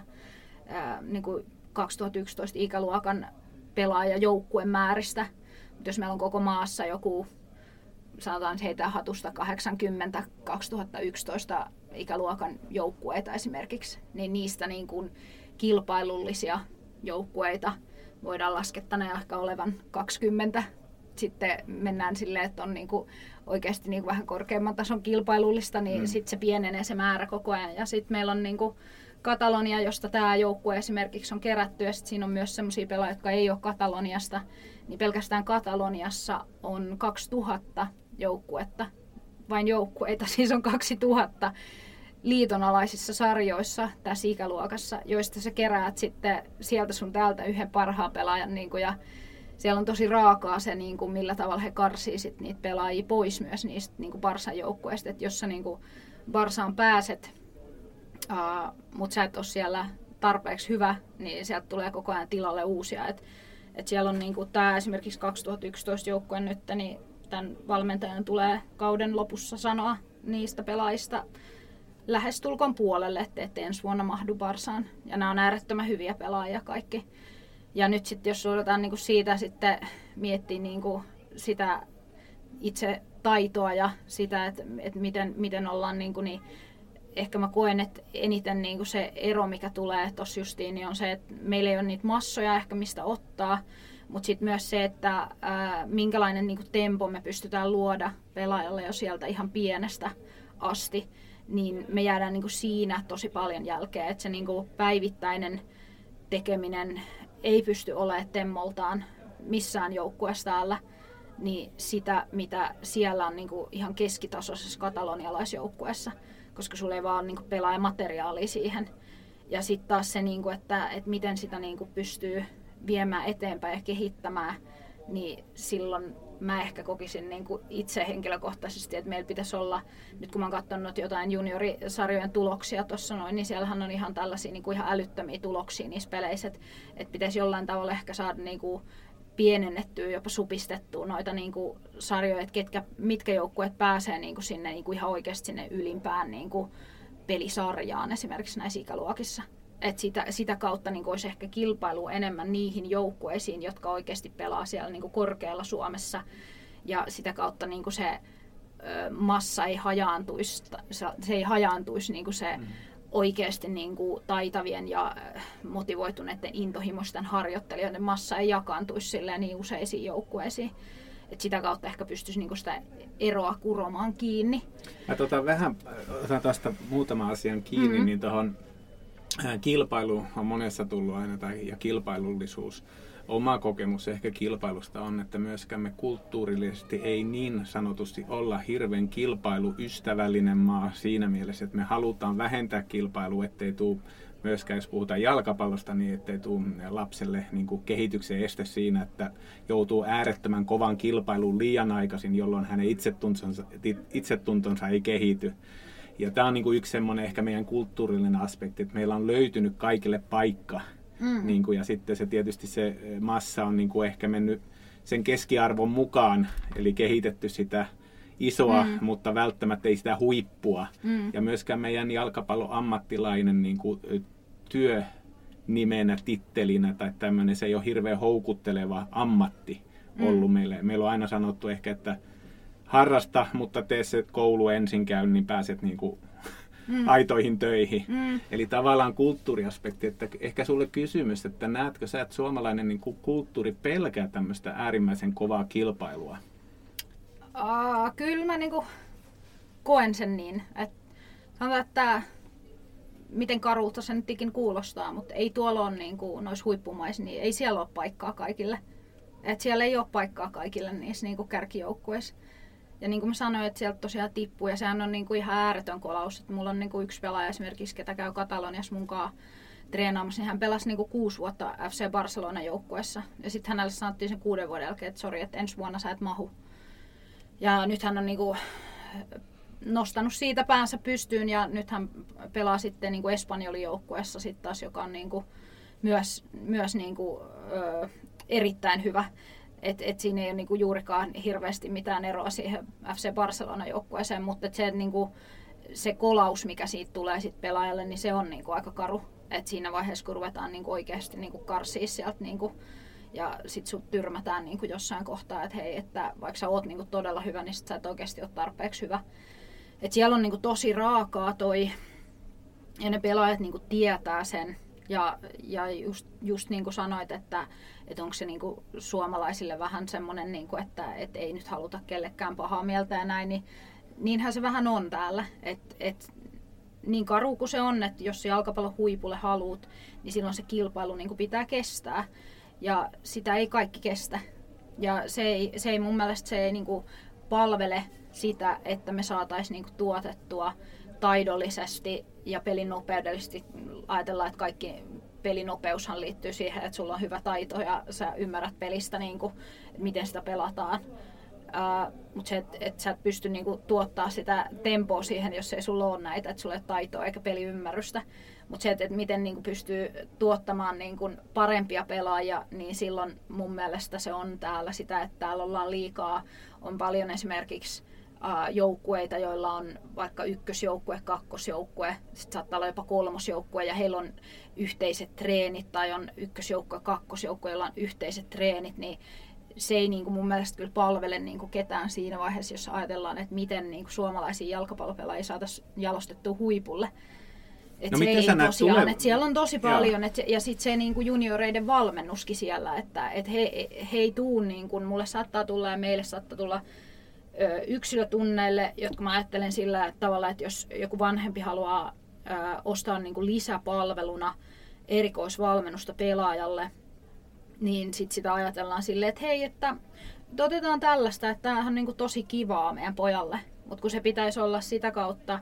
ää, niin kuin 2011 ikäluokan pelaajajoukkueen määristä. Mutta jos meillä on koko maassa joku, sanotaan heitä hatusta 80 2011 ikäluokan joukkueita esimerkiksi, niin niistä niin kuin kilpailullisia joukkueita voidaan laskettaa ehkä olevan 20 sitten mennään silleen, että on niinku oikeasti niinku vähän korkeamman tason kilpailullista, niin mm. sitten se pienenee se määrä koko ajan. Ja sitten meillä on niinku Katalonia, josta tämä joukkue esimerkiksi on kerätty, ja siinä on myös sellaisia pelaajia, jotka ei ole Kataloniasta, niin pelkästään Kataloniassa on 2000 joukkuetta, vain joukkueita, siis on 2000, liitonalaisissa sarjoissa tässä ikäluokassa, joista sä keräät sitten sieltä sun täältä yhden parhaan pelaajan niin kuin, ja siellä on tosi raakaa se, niin kuin, millä tavalla he karsii sit niitä pelaajia pois myös niistä niin kuin Barsan joukkueista. Jos sä niin kuin Barsaan pääset, uh, mutta sä et ole siellä tarpeeksi hyvä, niin sieltä tulee koko ajan tilalle uusia. Et, et siellä on niin kuin tämä esimerkiksi 2011 joukkue nyt, niin tämän valmentajan tulee kauden lopussa sanoa niistä pelaajista lähestulkoon puolelle, että ensi vuonna mahdu Barsaan. Ja nämä on äärettömän hyviä pelaajia kaikki. Ja nyt sitten jos ruvetaan niinku siitä sitten miettiä niinku sitä itse taitoa ja sitä, että, että miten, miten ollaan niinku niin, ehkä mä koen, että eniten niinku se ero, mikä tulee tuossa justiin, niin on se, että meillä ei ole niitä massoja ehkä mistä ottaa, mutta sitten myös se, että ää, minkälainen niinku tempo me pystytään luoda pelaajalle jo sieltä ihan pienestä asti, niin me jäädään niinku siinä tosi paljon jälkeen, että se niinku päivittäinen tekeminen ei pysty olemaan temmoltaan missään joukkueessa täällä, niin sitä, mitä siellä on niin kuin ihan keskitasoisessa katalonialaisjoukkueessa, koska sulla ei vaan niin kuin pelaajamateriaalia siihen. Ja sitten taas se, niin kuin, että, että miten sitä niin kuin pystyy viemään eteenpäin ja kehittämään, niin silloin mä ehkä kokisin niin kuin itse henkilökohtaisesti, että meillä pitäisi olla, nyt kun mä oon katsonut jotain juniorisarjojen tuloksia tuossa noin, niin siellähän on ihan tällaisia niin kuin ihan älyttömiä tuloksia niissä peleissä, että, että pitäisi jollain tavalla ehkä saada niin kuin pienennettyä, jopa supistettua noita niin kuin sarjoja, että ketkä, mitkä joukkueet pääsee niin kuin sinne niin kuin ihan oikeasti sinne ylimpään niin kuin pelisarjaan esimerkiksi näissä ikäluokissa että sitä, sitä kautta niin olisi ehkä kilpailu enemmän niihin joukkueisiin, jotka oikeasti pelaa siellä niin korkealla Suomessa. Ja sitä kautta niin se ö, massa ei hajaantuisi, se ei hajaantuisi niin se mm. oikeasti niin taitavien ja motivoituneiden intohimoisten harjoittelijoiden massa ei jakaantuisi niin useisiin joukkueisiin. Et sitä kautta ehkä pystyisi niinku sitä eroa kuromaan kiinni. Mä tota vähän otan tästä muutama asian kiinni, mm-hmm. niin tuohon kilpailu on monessa tullut aina, tai, ja kilpailullisuus. Oma kokemus ehkä kilpailusta on, että myöskään me kulttuurillisesti ei niin sanotusti olla hirveän kilpailuystävällinen maa siinä mielessä, että me halutaan vähentää kilpailua, ettei tule myöskään, jos puhutaan jalkapallosta, niin ettei tule lapselle niin kuin kehityksen este siinä, että joutuu äärettömän kovan kilpailuun liian aikaisin, jolloin hänen itsetuntonsa, itsetuntonsa ei kehity. Ja tämä on niin kuin yksi semmoinen ehkä meidän kulttuurillinen aspekti, että meillä on löytynyt kaikille paikka. Mm. Niin kuin, ja sitten se tietysti se massa on niin kuin ehkä mennyt sen keskiarvon mukaan, eli kehitetty sitä isoa, mm. mutta välttämättä ei sitä huippua. Mm. Ja myöskään meidän jalkapallon ammattilainen niin kuin, työ nimenä, tittelinä tai tämmöinen, se ei ole hirveän houkutteleva ammatti mm. ollut meille. Meillä on aina sanottu ehkä, että harrasta, mutta tee se koulu ensin käy, niin pääset niin kuin mm. aitoihin töihin. Mm. Eli tavallaan kulttuuriaspekti, että ehkä sulle kysymys, että näetkö sä, että suomalainen niin kuin kulttuuri pelkää tämmöistä äärimmäisen kovaa kilpailua? Aa, kyllä mä niin kuin koen sen niin, että sanotaan, että miten karuutta se nyt ikin kuulostaa, mutta ei tuolla ole niin kuin noissa huippumaissa, niin ei siellä ole paikkaa kaikille. Et siellä ei ole paikkaa kaikille niissä niin kuin kärkijoukkueissa. Ja niin kuin mä sanoin, että sieltä tosiaan tippuu ja sehän on niin kuin ihan ääretön kolaus. Että mulla on niin kuin yksi pelaaja esimerkiksi, ketä käy Kataloniassa munkaan treenaamassa, niin hän pelasi niin kuin kuusi vuotta FC Barcelona joukkueessa. Ja sitten hänelle sanottiin sen kuuden vuoden jälkeen, että sori, että ensi vuonna sä et mahu. Ja nyt hän on niin kuin nostanut siitä päänsä pystyyn ja nyt hän pelaa sitten niin Espanjolin joukkueessa sitten taas, joka on niin kuin myös, myös niin kuin, ö, erittäin hyvä. Et, et siinä ei ole niinku juurikaan hirveästi mitään eroa siihen FC Barcelona-joukkueeseen, mutta se, niinku, se kolaus, mikä siitä tulee sit pelaajalle, niin se on niinku aika karu. Et siinä vaiheessa, kun ruvetaan niinku oikeasti niinku karsia sieltä niinku, ja sit sut tyrmätään niinku jossain kohtaa, että hei, että vaikka sä oot niinku todella hyvä, niin sit sä et oikeasti ole tarpeeksi hyvä. Et siellä on niinku tosi raakaa toi, ja ne pelaajat niinku tietää sen, ja, ja just, just niin kuin sanoit, että, että onko se niin kuin suomalaisille vähän semmoinen, niin kuin, että, että ei nyt haluta kellekään pahaa mieltä ja näin, niin niinhän se vähän on täällä. Et, et, niin karu kuin se on, että jos jalkapallon huipulle haluut, niin silloin se kilpailu niin kuin pitää kestää. Ja sitä ei kaikki kestä. Ja se ei, se ei mun mielestä se ei niin kuin palvele sitä, että me saataisiin niin kuin tuotettua taidollisesti ja pelinopeudellisesti ajatellaan, että kaikki pelinopeushan liittyy siihen, että sulla on hyvä taito ja sä ymmärrät pelistä, niin kuin, miten sitä pelataan. Uh, mutta se, että et sä et pysty niinku, tuottaa sitä tempoa siihen, jos ei sulla ole näitä, että sulla ei ole taitoa eikä peliymmärrystä. Mutta se, että et miten niinku, pystyy tuottamaan niinku, parempia pelaajia, niin silloin mun mielestä se on täällä sitä, että täällä ollaan liikaa. On paljon esimerkiksi uh, joukkueita, joilla on vaikka ykkösjoukkue, kakkosjoukkue, sitten saattaa olla jopa kolmosjoukkue ja heillä on yhteiset treenit tai on ykkösjoukkue, kakkosjoukkue, joilla on yhteiset treenit, niin se ei niin kuin mun mielestä kyllä palvele niin kuin ketään siinä vaiheessa, jos ajatellaan, että miten niin kuin suomalaisia jalkapallopelaajia saataisiin jalostettua huipulle. Et no, se ei tosiaan, tule... että siellä on tosi paljon, et, ja sitten se niin kuin junioreiden valmennuskin siellä, että et he, he ei tuu, niin kuin, mulle saattaa tulla ja meille saattaa tulla ö, yksilötunneille, jotka mä ajattelen sillä tavalla, että jos joku vanhempi haluaa ö, ostaa niin kuin lisäpalveluna erikoisvalmennusta pelaajalle, niin sitten sitä ajatellaan silleen, että hei, että otetaan tällaista, että tämähän on niin kuin tosi kivaa meidän pojalle. Mutta kun se pitäisi olla sitä kautta,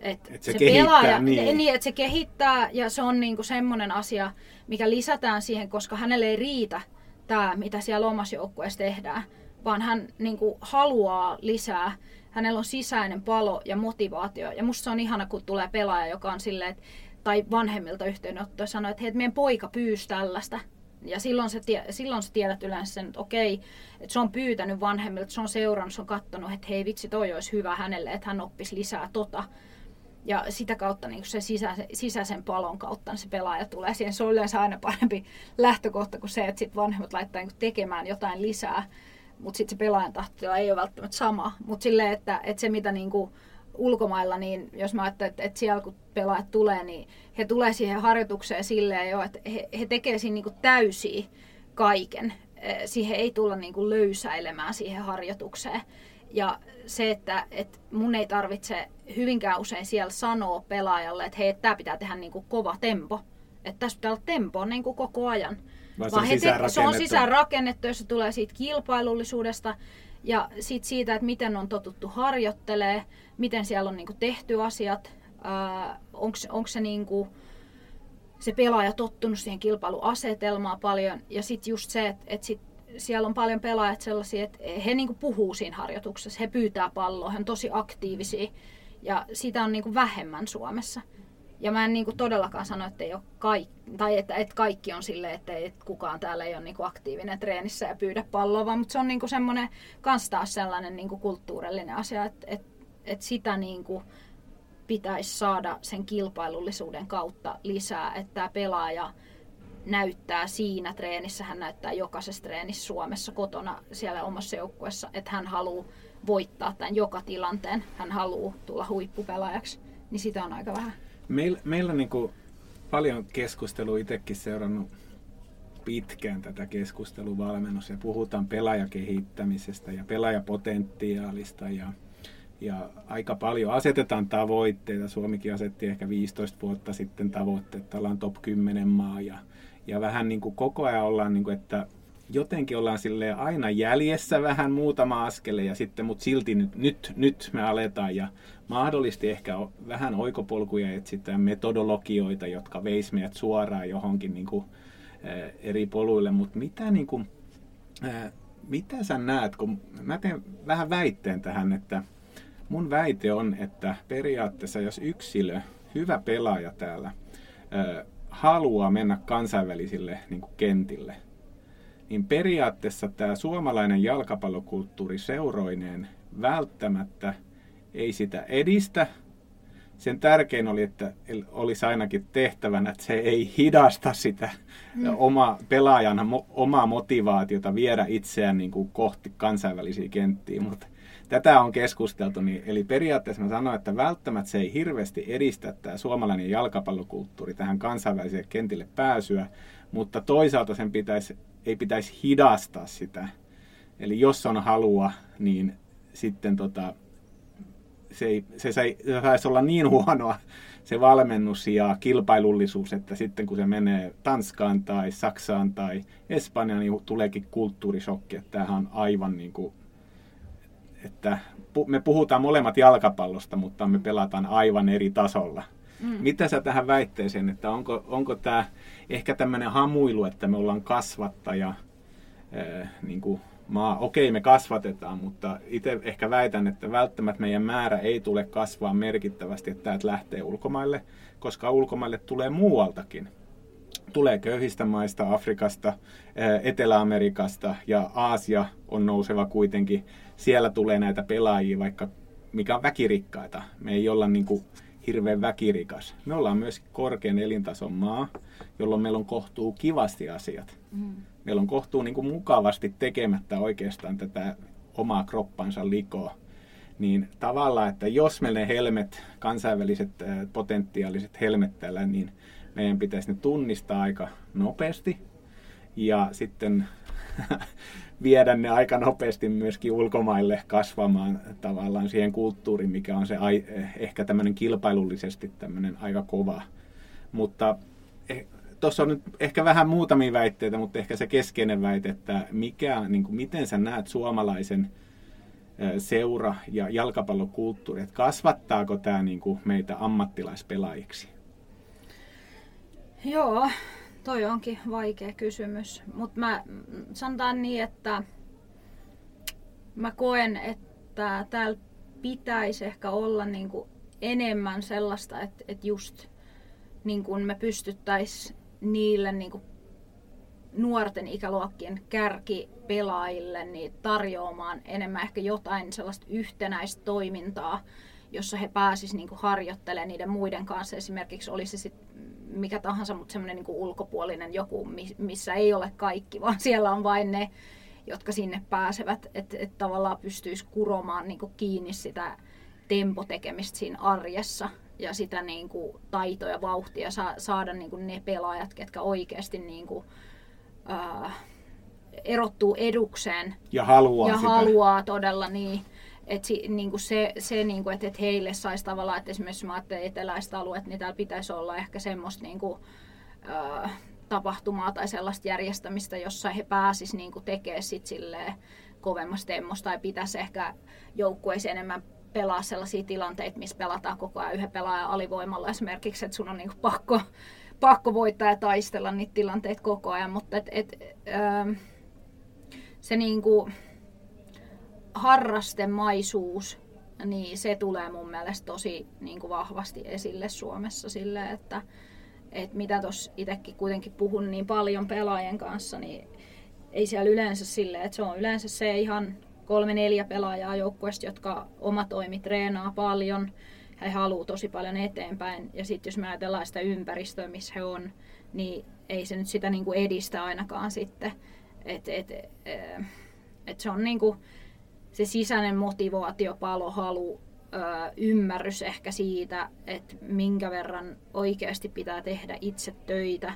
että et se, se pelaaja, niin. niin, että se kehittää ja se on niinku semmoinen asia, mikä lisätään siihen, koska hänelle ei riitä tämä, mitä siellä omassa joukkueessa tehdään, vaan hän niinku haluaa lisää. Hänellä on sisäinen palo ja motivaatio. Ja musta se on ihana, kun tulee pelaaja, joka on silleen, että, tai vanhemmilta yhteydenottoja sanoo, että hei, meidän poika pyysi tällaista ja silloin sä, silloin sä tiedät yleensä sen, että okei, että se on pyytänyt vanhemmilta, se on seurannut, se on katsonut, että hei vitsi, toi olisi hyvä hänelle, että hän oppisi lisää tota. Ja sitä kautta niin se sisäisen, sisäisen palon kautta niin se pelaaja tulee siihen. Se on yleensä aina parempi lähtökohta kuin se, että sit vanhemmat laittaa niin tekemään jotain lisää. Mutta sitten se pelaajan tahtotila ei ole välttämättä sama. Mutta silleen, että, että se mitä niin kuin ulkomailla, niin jos mä ajattelen, että, että siellä kun pelaajat tulee, niin he tulee siihen harjoitukseen silleen jo, että he, he tekee siinä niin täysiä kaiken. Siihen ei tulla niin kuin löysäilemään siihen harjoitukseen. Ja se, että, että mun ei tarvitse hyvinkään usein siellä sanoa pelaajalle, että hei, tämä pitää tehdä niin kuin kova tempo. Että tässä pitää olla tempo niin kuin koko ajan. Vaan se on, te, se on sisäänrakennettu, jos se tulee siitä kilpailullisuudesta ja sit siitä, että miten on totuttu harjoittelee, miten siellä on niinku tehty asiat, onko se niinku, se pelaaja tottunut siihen kilpailuasetelmaan paljon. Ja sitten just se, että et sit siellä on paljon pelaajat sellaisia, että he niinku puhuu siinä harjoituksessa, he pyytää palloa, he on tosi aktiivisia. Ja sitä on niinku vähemmän Suomessa. Ja mä en niinku todellakaan sano, että, ei ole kaikki, tai että, että kaikki on silleen, että, että kukaan täällä ei ole niinku aktiivinen treenissä ja pyydä palloa, vaan mutta se on niinku semmoinen kans taas sellainen niinku kulttuurillinen asia, että, että, että sitä niinku pitäisi saada sen kilpailullisuuden kautta lisää, että tämä pelaaja näyttää siinä treenissä, hän näyttää jokaisessa treenissä Suomessa kotona siellä omassa joukkueessa, että hän haluaa voittaa tämän joka tilanteen, hän haluaa tulla huippupelaajaksi, niin sitä on aika vähän. Meillä, meillä on niin kuin paljon keskustelua itsekin seurannut pitkään tätä keskusteluvalmennus ja puhutaan pelaajakehittämisestä ja pelaajapotentiaalista ja, ja aika paljon asetetaan tavoitteita. Suomikin asetti ehkä 15 vuotta sitten tavoitteet, että ollaan top 10 maa ja, ja vähän niin kuin koko ajan ollaan, niin kuin, että jotenkin ollaan sille aina jäljessä vähän muutama askele ja sitten, mutta silti nyt, nyt, nyt me aletaan ja mahdollisesti ehkä vähän oikopolkuja etsitään metodologioita, jotka veis meidät suoraan johonkin niin kuin, ää, eri poluille, mutta mitä, niin kuin, ää, mitä sä näet, kun mä teen vähän väitteen tähän, että mun väite on, että periaatteessa jos yksilö, hyvä pelaaja täällä, ää, haluaa mennä kansainvälisille niin kuin kentille, niin periaatteessa tämä suomalainen jalkapallokulttuuri seuroineen välttämättä ei sitä edistä. Sen tärkein oli, että olisi ainakin tehtävänä, että se ei hidasta sitä mm. oma, pelaajan omaa motivaatiota viedä itseään niin kuin kohti kansainvälisiä kenttiä. Mutta tätä on keskusteltu, niin, eli periaatteessa mä sanoin, että välttämättä se ei hirveästi edistä tämä suomalainen jalkapallokulttuuri tähän kansainväliselle kentille pääsyä, mutta toisaalta sen pitäisi, ei pitäisi hidastaa sitä. Eli jos on halua, niin sitten tota, se, ei, se, se, se saisi olla niin huonoa se valmennus ja kilpailullisuus, että sitten kun se menee Tanskaan tai Saksaan tai Espanjaan, niin tuleekin kulttuurisokki, että tämähän on aivan niin kuin, että me puhutaan molemmat jalkapallosta, mutta me pelataan aivan eri tasolla. Mm. Mitä sä tähän väitteeseen, että onko, onko tämä ehkä tämmöinen hamuilu, että me ollaan kasvattaja, ää, niin kuin maa, okei me kasvatetaan, mutta itse ehkä väitän, että välttämättä meidän määrä ei tule kasvaa merkittävästi, että täältä lähtee ulkomaille, koska ulkomaille tulee muualtakin. Tulee köyhistä maista, Afrikasta, Etelä-Amerikasta ja Aasia on nouseva kuitenkin. Siellä tulee näitä pelaajia, vaikka mikä on väkirikkaita. Me ei olla niin kuin hirveän väkirikas. Me ollaan myös korkean elintason maa, jolloin meillä on kohtuu kivasti asiat. Mm. Meillä on kohtuu niin kuin mukavasti tekemättä oikeastaan tätä omaa kroppansa likoa. Niin tavallaan, että jos meillä ne helmet, kansainväliset potentiaaliset helmet täällä, niin meidän pitäisi ne tunnistaa aika nopeasti. Ja sitten viedä ne aika nopeasti myöskin ulkomaille kasvamaan tavallaan siihen kulttuuriin, mikä on se ehkä tämmöinen kilpailullisesti tämmöinen aika kova. Mutta eh, tuossa on nyt ehkä vähän muutamia väitteitä, mutta ehkä se keskeinen väite, että mikä, niin kuin, miten sä näet suomalaisen seura- ja jalkapallokulttuuri, että kasvattaako tämä niin kuin meitä ammattilaispelaajiksi? Joo, Toi onkin vaikea kysymys, mutta mä sanotaan niin, että mä koen, että täällä pitäisi ehkä olla niinku enemmän sellaista, että, että just niin kun me pystyttäisiin niille niinku nuorten ikäluokkien kärkipelaajille niin tarjoamaan enemmän ehkä jotain sellaista yhtenäistä toimintaa, jossa he pääsisivät niinku harjoittelemaan niiden muiden kanssa. Esimerkiksi olisi sit mikä tahansa, mutta semmoinen niin ulkopuolinen joku, missä ei ole kaikki, vaan siellä on vain ne, jotka sinne pääsevät, että et tavallaan pystyisi kuromaan niin kuin kiinni sitä tempotekemistä siinä arjessa ja sitä niin kuin taitoa ja vauhtia sa- saada niin kuin ne pelaajat, ketkä oikeasti niin kuin, ää, erottuu edukseen. Ja haluaa Ja sitä. haluaa todella niin. Et si, niinku se, se niinku, että et heille saisi tavallaan, että esimerkiksi mä ajattelen eteläistä alueet, niin täällä pitäisi olla ehkä semmoista niinku, ö, tapahtumaa tai sellaista järjestämistä, jossa he pääsisivät niinku tekemään sit silleen kovemmasta temmosta tai pitäisi ehkä joukkueissa enemmän pelaa sellaisia tilanteita, missä pelataan koko ajan yhden pelaajan alivoimalla esimerkiksi, että sun on niinku pakko, pakko voittaa ja taistella niitä tilanteita koko ajan, mutta et, et, ö, se niinku, harrastemaisuus, niin se tulee mun mielestä tosi niin kuin vahvasti esille Suomessa sille, että, että mitä tuossa itsekin kuitenkin puhun niin paljon pelaajien kanssa, niin ei siellä yleensä sille, että se on yleensä se ihan kolme neljä pelaajaa joukkueesta, jotka oma toimi treenaa paljon, he haluaa tosi paljon eteenpäin. Ja sitten jos me ajatellaan sitä ympäristöä, missä he on, niin ei se nyt sitä niin kuin edistä ainakaan sitten. että et, et se on niin kuin, se sisäinen motivaatio, palo, halu, ymmärrys ehkä siitä, että minkä verran oikeasti pitää tehdä itse töitä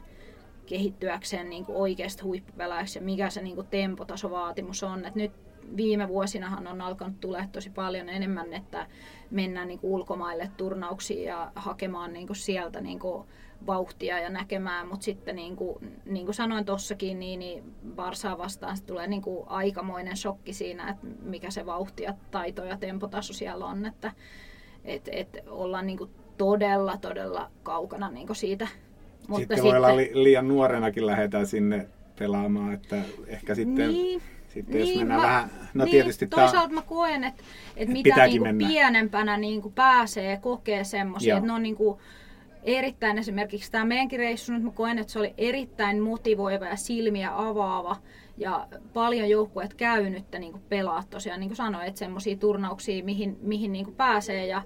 kehittyäkseen niin kuin oikeasta huippupelaajaksi ja mikä se niin kuin tempotasovaatimus on. Et nyt viime vuosinahan on alkanut tulla tosi paljon enemmän, että mennään niin kuin ulkomaille turnauksiin ja hakemaan niin kuin sieltä niin kuin vauhtia ja näkemään, mutta sitten niin kuin, niin kuin sanoin tuossakin, niin, niin Barsaa vastaan tulee niin kuin aikamoinen shokki siinä, että mikä se vauhti ja taito ja tempotaso siellä on, että et, et ollaan niin kuin todella, todella kaukana niin kuin siitä. Mutta sitten, sitten voi olla li- liian nuorenakin lähdetään sinne pelaamaan, että ehkä sitten... Niin. Sitten niin, jos mennään mä, vähän, no niin, tietysti toisaalta tää, mä koen, että, että mitä niinku pienempänä niinku pääsee kokee semmoisia, että ne on niinku, erittäin esimerkiksi tämä meidänkin reissu, nyt mä koen, että se oli erittäin motivoiva ja silmiä avaava ja paljon joukkueet käynyt niin pelaa tosiaan, niin kuin sanoin, että semmoisia turnauksia, mihin, mihin niin kuin pääsee ja,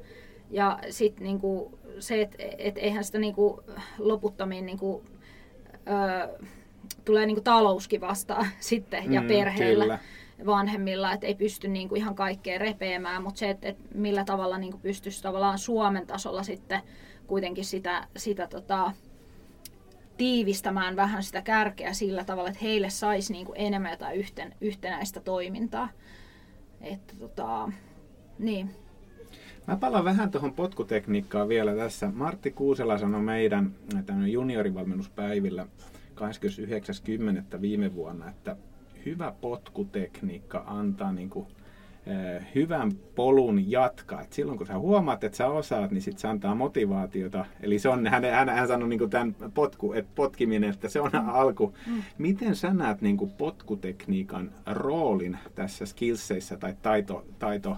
ja sitten niin kuin se, että et eihän sitä niin kuin loputtomiin niin kuin, ö, tulee niin kuin talouskin vastaan sitten ja mm, perheellä. Kyllä vanhemmilla, että ei pysty niin kuin ihan kaikkea repeämään, mutta se, että, että millä tavalla niin kuin pystyisi tavallaan Suomen tasolla sitten kuitenkin sitä, sitä tota, tiivistämään vähän sitä kärkeä sillä tavalla, että heille saisi niinku enemmän jotain yhten, yhtenäistä toimintaa. Että tota, niin. Mä palaan vähän tuohon potkutekniikkaan vielä tässä. Martti Kuusela sanoi meidän juniorivalmennuspäivillä 29.10. viime vuonna, että hyvä potkutekniikka antaa niin kuin hyvän polun jatkaa. Et silloin kun sä huomaat, että sä osaat, niin sit se antaa motivaatiota. Eli se on, hän, hän, hän sanoi niin tämän potku, että potkiminen, että se on mm. alku. Mm. Miten sä näet niin kuin potkutekniikan roolin tässä skillseissä tai taito, taito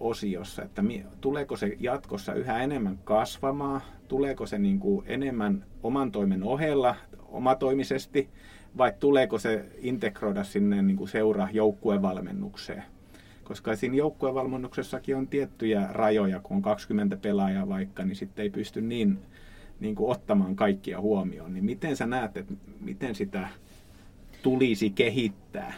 osiossa, että tuleeko se jatkossa yhä enemmän kasvamaan, tuleeko se niin kuin enemmän oman toimen ohella omatoimisesti, vai tuleeko se integroida sinne niin kuin seura joukkuevalmennukseen? Koska siinä joukkuevalmennuksessakin on tiettyjä rajoja, kun on 20 pelaajaa vaikka, niin sitten ei pysty niin, niin kuin ottamaan kaikkia huomioon. Niin miten sä näet, että miten sitä tulisi kehittää?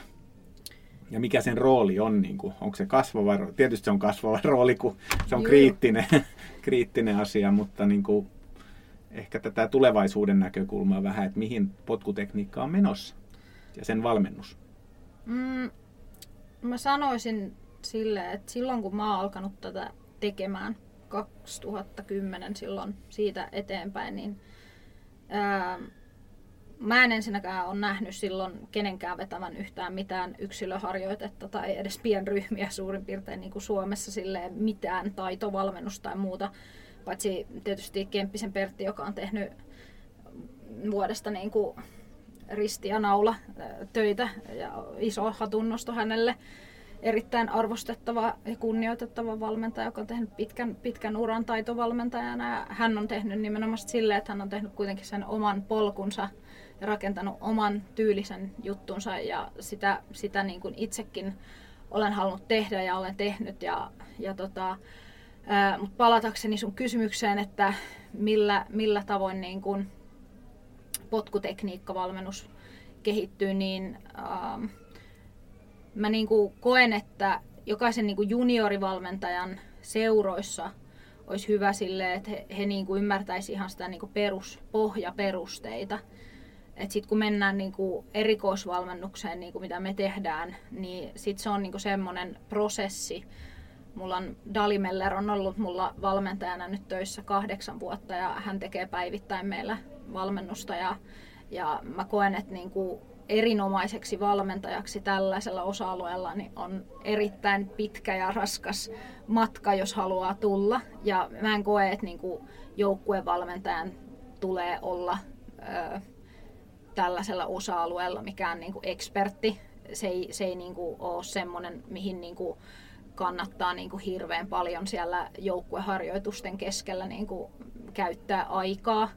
Ja mikä sen rooli on? Niin kuin, onko se kasvava Tietysti se on kasvava rooli, kun se on kriittinen, kriittinen asia, mutta niin kuin, ehkä tätä tulevaisuuden näkökulmaa vähän, että mihin potkutekniikka on menossa ja sen valmennus. Mm, mä sanoisin silleen, että silloin kun mä oon alkanut tätä tekemään 2010 silloin siitä eteenpäin, niin ää, mä en ensinnäkään ole nähnyt silloin kenenkään vetävän yhtään mitään yksilöharjoitetta tai edes pienryhmiä suurin piirtein niin kuin Suomessa silleen mitään taitovalmennusta tai muuta. Paitsi tietysti Kemppisen Pertti, joka on tehnyt vuodesta niin kuin risti ja naula töitä ja iso hatunnosto hänelle. Erittäin arvostettava ja kunnioitettava valmentaja, joka on tehnyt pitkän, pitkän uran taitovalmentajana. Ja hän on tehnyt nimenomaan silleen, että hän on tehnyt kuitenkin sen oman polkunsa ja rakentanut oman tyylisen juttunsa ja sitä, sitä niin kuin itsekin olen halunnut tehdä ja olen tehnyt. Ja, ja tota, mutta palatakseni sun kysymykseen, että millä, millä tavoin niin kuin potkutekniikkavalmennus kehittyy, niin ähm, mä niin kuin koen, että jokaisen niin juniorivalmentajan seuroissa olisi hyvä sille, että he, he niin kuin ymmärtäisi ihan sitä niin kuin peruspohjaperusteita. Sitten kun mennään niin erikoisvalmennukseen, niin mitä me tehdään, niin sit se on niin semmoinen prosessi, Mulla on Dali Meller on ollut mulla valmentajana nyt töissä kahdeksan vuotta ja hän tekee päivittäin meillä valmennusta ja, ja mä koen, että niin kuin erinomaiseksi valmentajaksi tällaisella osa-alueella niin on erittäin pitkä ja raskas matka, jos haluaa tulla. Ja mä en koe, että niin kuin joukkuevalmentajan tulee olla ö, tällaisella osa-alueella mikään niin kuin ekspertti. Se ei, se ei niin kuin ole semmoinen, mihin niin kuin kannattaa niin kuin hirveän paljon siellä joukkueharjoitusten keskellä niin kuin käyttää aikaa.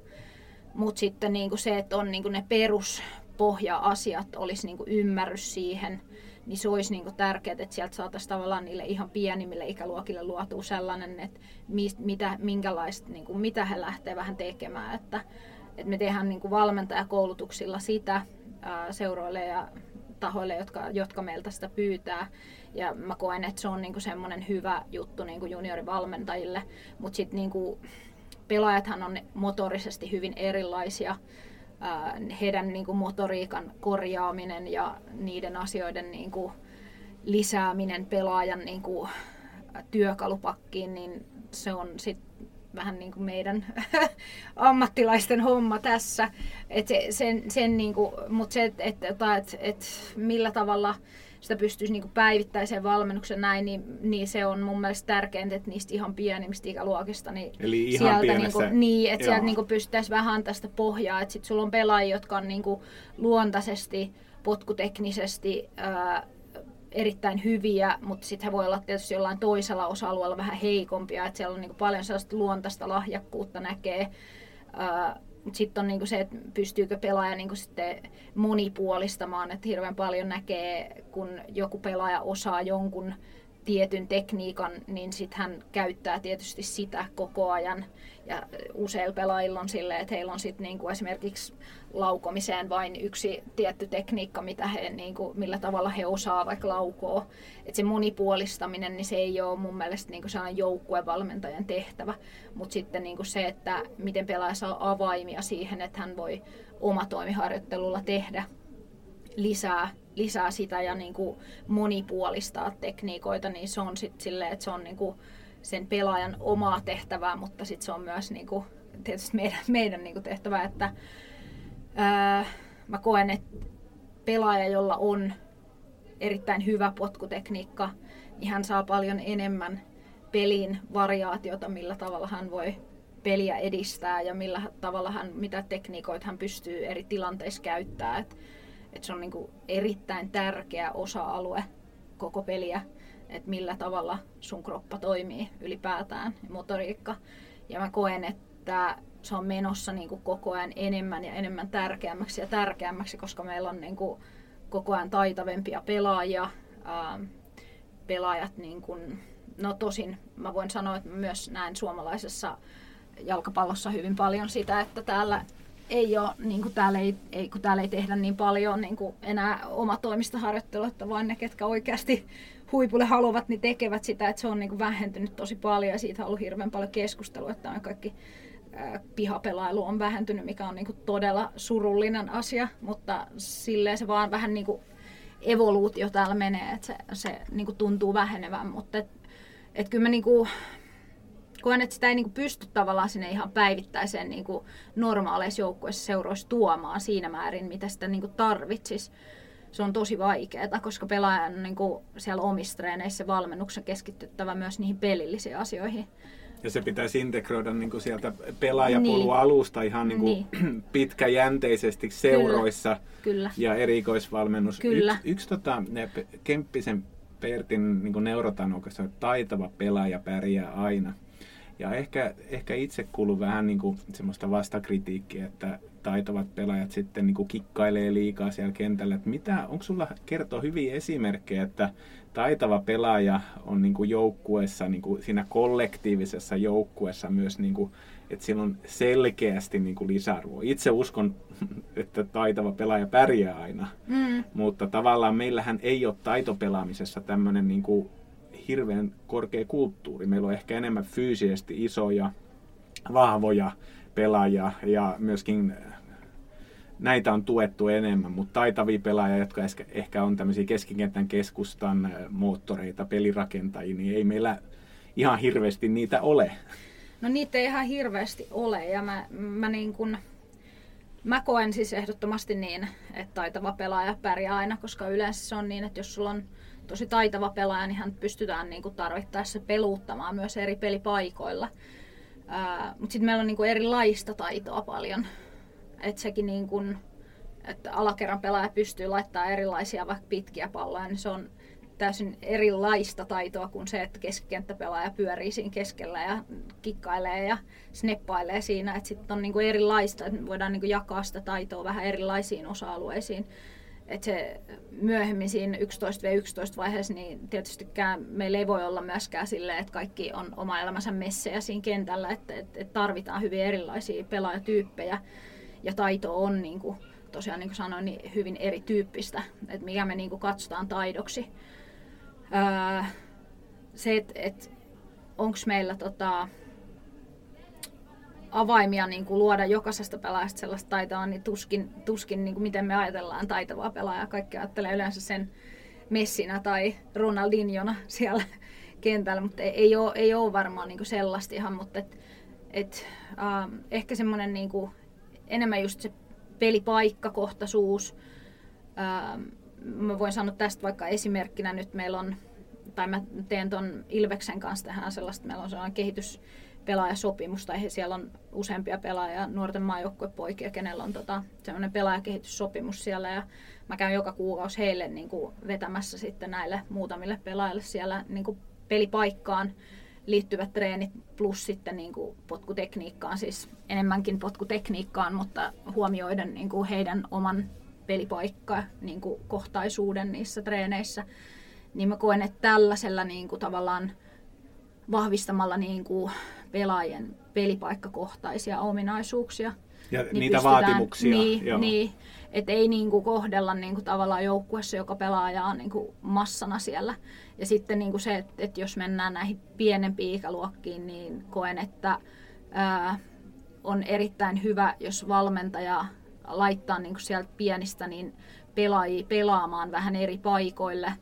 Mutta sitten niin kuin se, että on niin kuin ne peruspohja-asiat, olisi niin kuin ymmärrys siihen, niin se olisi niin kuin tärkeää, että sieltä saataisiin tavallaan niille ihan pienimmille ikäluokille luotua sellainen, että mist, mitä, minkälaista, niin kuin, mitä he lähtee vähän tekemään. Että, että me tehdään niin kuin valmentajakoulutuksilla sitä ää, seuroille ja tahoille, jotka, jotka meiltä sitä pyytää. Ja mä koen, että se on niinku semmoinen hyvä juttu niinku juniorivalmentajille. Mutta sitten niinku, pelaajathan on motorisesti hyvin erilaisia. heidän niinku motoriikan korjaaminen ja niiden asioiden niinku lisääminen pelaajan niinku työkalupakkiin, niin se on sitten vähän niin kuin meidän ammattilaisten homma tässä. Et se, sen, sen niin kuin, mutta se, että et, et, et, millä tavalla sitä pystyisi niin päivittäiseen valmennuksen näin, niin, niin se on mun mielestä tärkeintä, että niistä ihan pienimmistä ikäluokista, niin Eli ihan sieltä niin kuin, niin, että sieltä niin pystyttäisiin vähän tästä pohjaa, että sitten sulla on pelaajia, jotka on niin kuin luontaisesti, potkuteknisesti ää, erittäin hyviä, mutta sitten he voi olla tietysti jollain toisella osa-alueella vähän heikompia, että siellä on niin paljon sellaista luontaista lahjakkuutta näkee. Mutta sitten on niinku se, että pystyykö pelaaja niinku sitten monipuolistamaan, että hirveän paljon näkee, kun joku pelaaja osaa jonkun tietyn tekniikan, niin sitten hän käyttää tietysti sitä koko ajan. Ja useilla pelaajilla on silleen, että heillä on sitten niinku esimerkiksi laukomiseen vain yksi tietty tekniikka, mitä he, niinku, millä tavalla he osaa vaikka laukoa. Et se monipuolistaminen, niin se ei ole mun mielestä niinku sellainen joukkuevalmentajan tehtävä. Mutta sitten niinku se, että miten pelaaja saa avaimia siihen, että hän voi omatoimiharjoittelulla tehdä lisää, lisää sitä ja niin kuin monipuolistaa tekniikoita, niin se on sitten silleen, että se on niin kuin sen pelaajan omaa tehtävää, mutta sitten se on myös niin kuin, tietysti meidän, meidän niin kuin tehtävä, että ää, mä koen, että pelaaja, jolla on erittäin hyvä potkutekniikka, niin hän saa paljon enemmän pelin variaatiota, millä tavalla hän voi peliä edistää ja millä tavalla hän, mitä tekniikoita hän pystyy eri tilanteissa käyttämään. Et, et se on niinku erittäin tärkeä osa-alue koko peliä, että millä tavalla sun kroppa toimii ylipäätään, motoriikka. Ja mä koen, että se on menossa niinku koko ajan enemmän ja enemmän tärkeämmäksi ja tärkeämmäksi, koska meillä on niinku koko ajan taitavempia pelaajia. Ää, pelaajat, niin kuin, no tosin mä voin sanoa, että myös näen suomalaisessa jalkapallossa hyvin paljon sitä, että täällä ei ole, niin kuin täällä ei, ei, kun täällä ei tehdä niin paljon niin kuin enää omatoimista harjoittelua, että vain ne, ketkä oikeasti huipulle haluavat, niin tekevät sitä, että se on niin kuin vähentynyt tosi paljon ja siitä on ollut hirveän paljon keskustelua, että on kaikki pihapelailu on vähentynyt, mikä on niin kuin todella surullinen asia, mutta silleen se vaan vähän niin kuin evoluutio täällä menee, että se, se niin kuin tuntuu vähenevän, mutta et, et kyllä mä niin kuin, koen, että sitä ei niin pysty tavallaan sinne ihan päivittäiseen niin kuin normaaleissa joukkueissa seuroissa tuomaan siinä määrin, mitä sitä niin tarvitsisi. Se on tosi vaikeaa, koska pelaajan niin kuin siellä omissa treeneissä valmennuksen keskittyttävä myös niihin pelillisiin asioihin. Ja se pitäisi integroida niin kuin sieltä pelaajapolun niin. alusta ihan niin kuin niin. pitkäjänteisesti seuroissa Kyllä. Kyllä. ja erikoisvalmennus. Kyllä. Yksi, yksi tota, Kemppisen Pertin niin neurotanokassa on taitava pelaaja pärjää aina. Ja ehkä, ehkä itse kuuluu vähän niin kuin semmoista vastakritiikkiä, että taitavat pelaajat sitten niin kuin kikkailee liikaa siellä kentällä. Että mitä, onko sulla kertoa hyviä esimerkkejä, että taitava pelaaja on niin kuin joukkueessa, niin kuin siinä kollektiivisessa joukkueessa myös, niin kuin, että sillä on selkeästi niin kuin lisäarvoa. Itse uskon, että taitava pelaaja pärjää aina, mm. mutta tavallaan meillähän ei ole taitopelaamisessa tämmöinen niin kuin hirveän korkea kulttuuri. Meillä on ehkä enemmän fyysisesti isoja, vahvoja pelaajia ja myöskin näitä on tuettu enemmän, mutta taitavia pelaajia, jotka ehkä on tämmöisiä keskikentän keskustan moottoreita, pelirakentajia, niin ei meillä ihan hirveästi niitä ole. No niitä ei ihan hirveästi ole ja mä, mä, niin kun, mä koen siis ehdottomasti niin, että taitava pelaaja pärjää aina, koska yleensä se on niin, että jos sulla on tosi taitava pelaaja, niin hän pystytään niin tarvittaessa peluuttamaan myös eri pelipaikoilla. Mutta sitten meillä on niin erilaista taitoa paljon että sekin niin kuin, että alakerran pelaaja pystyy laittamaan erilaisia vaikka pitkiä palloja, niin se on täysin erilaista taitoa kuin se, että keskikenttäpelaaja pyörii siinä keskellä ja kikkailee ja sneppailee siinä. Että sitten on niinku erilaista, että voidaan niinku jakaa sitä taitoa vähän erilaisiin osa-alueisiin. Että se myöhemmin siinä 11v11 vaiheessa, niin tietystikään meillä ei voi olla myöskään silleen, että kaikki on oma elämänsä messejä siinä kentällä, että, että, että tarvitaan hyvin erilaisia pelaajatyyppejä ja taito on niin kuin, tosiaan niin kuin sanoin, niin hyvin erityyppistä, että mikä me niin kuin katsotaan taidoksi. Öö, se, että et, onko meillä tota, avaimia niin kuin luoda jokaisesta pelaajasta sellaista taitoa, niin tuskin, tuskin niin kuin miten me ajatellaan taitavaa pelaajaa. Kaikki ajattelee yleensä sen Messinä tai Ronaldinjona siellä kentällä, mutta ei, ei, ole, ei ole varmaan niin kuin sellaista ihan, mutta et, et, äh, ehkä semmoinen niin enemmän just se pelipaikkakohtaisuus. Ähm, mä voin sanoa tästä vaikka esimerkkinä nyt meillä on, tai mä teen ton Ilveksen kanssa tähän sellaista, meillä on sellainen kehityspelaajasopimus, tai siellä on useampia pelaajia, nuorten maajoukkuepoikia, kenellä on tota, sellainen pelaajakehityssopimus siellä, ja mä käyn joka kuukausi heille niin kuin vetämässä sitten näille muutamille pelaajille siellä niin kuin pelipaikkaan liittyvät treenit plus sitten niin kuin potkutekniikkaan, siis enemmänkin potkutekniikkaan, mutta huomioiden niin kuin heidän oman pelipaikka niin kuin kohtaisuuden niissä treeneissä, niin mä koen, että tällaisella niin kuin tavallaan vahvistamalla niin kuin pelaajien pelipaikkakohtaisia ominaisuuksia. Ja niin niitä vaatimuksia. Niin, joo. niin että ei niin kuin kohdella niin kuin tavallaan joukkuessa, joka pelaaja on niin kuin massana siellä. Ja sitten niin kuin se, että, että jos mennään näihin pienempiin ikäluokkiin, niin koen, että ää, on erittäin hyvä, jos valmentaja laittaa niin kuin sieltä pienistä niin pelaajia pelaamaan vähän eri paikoille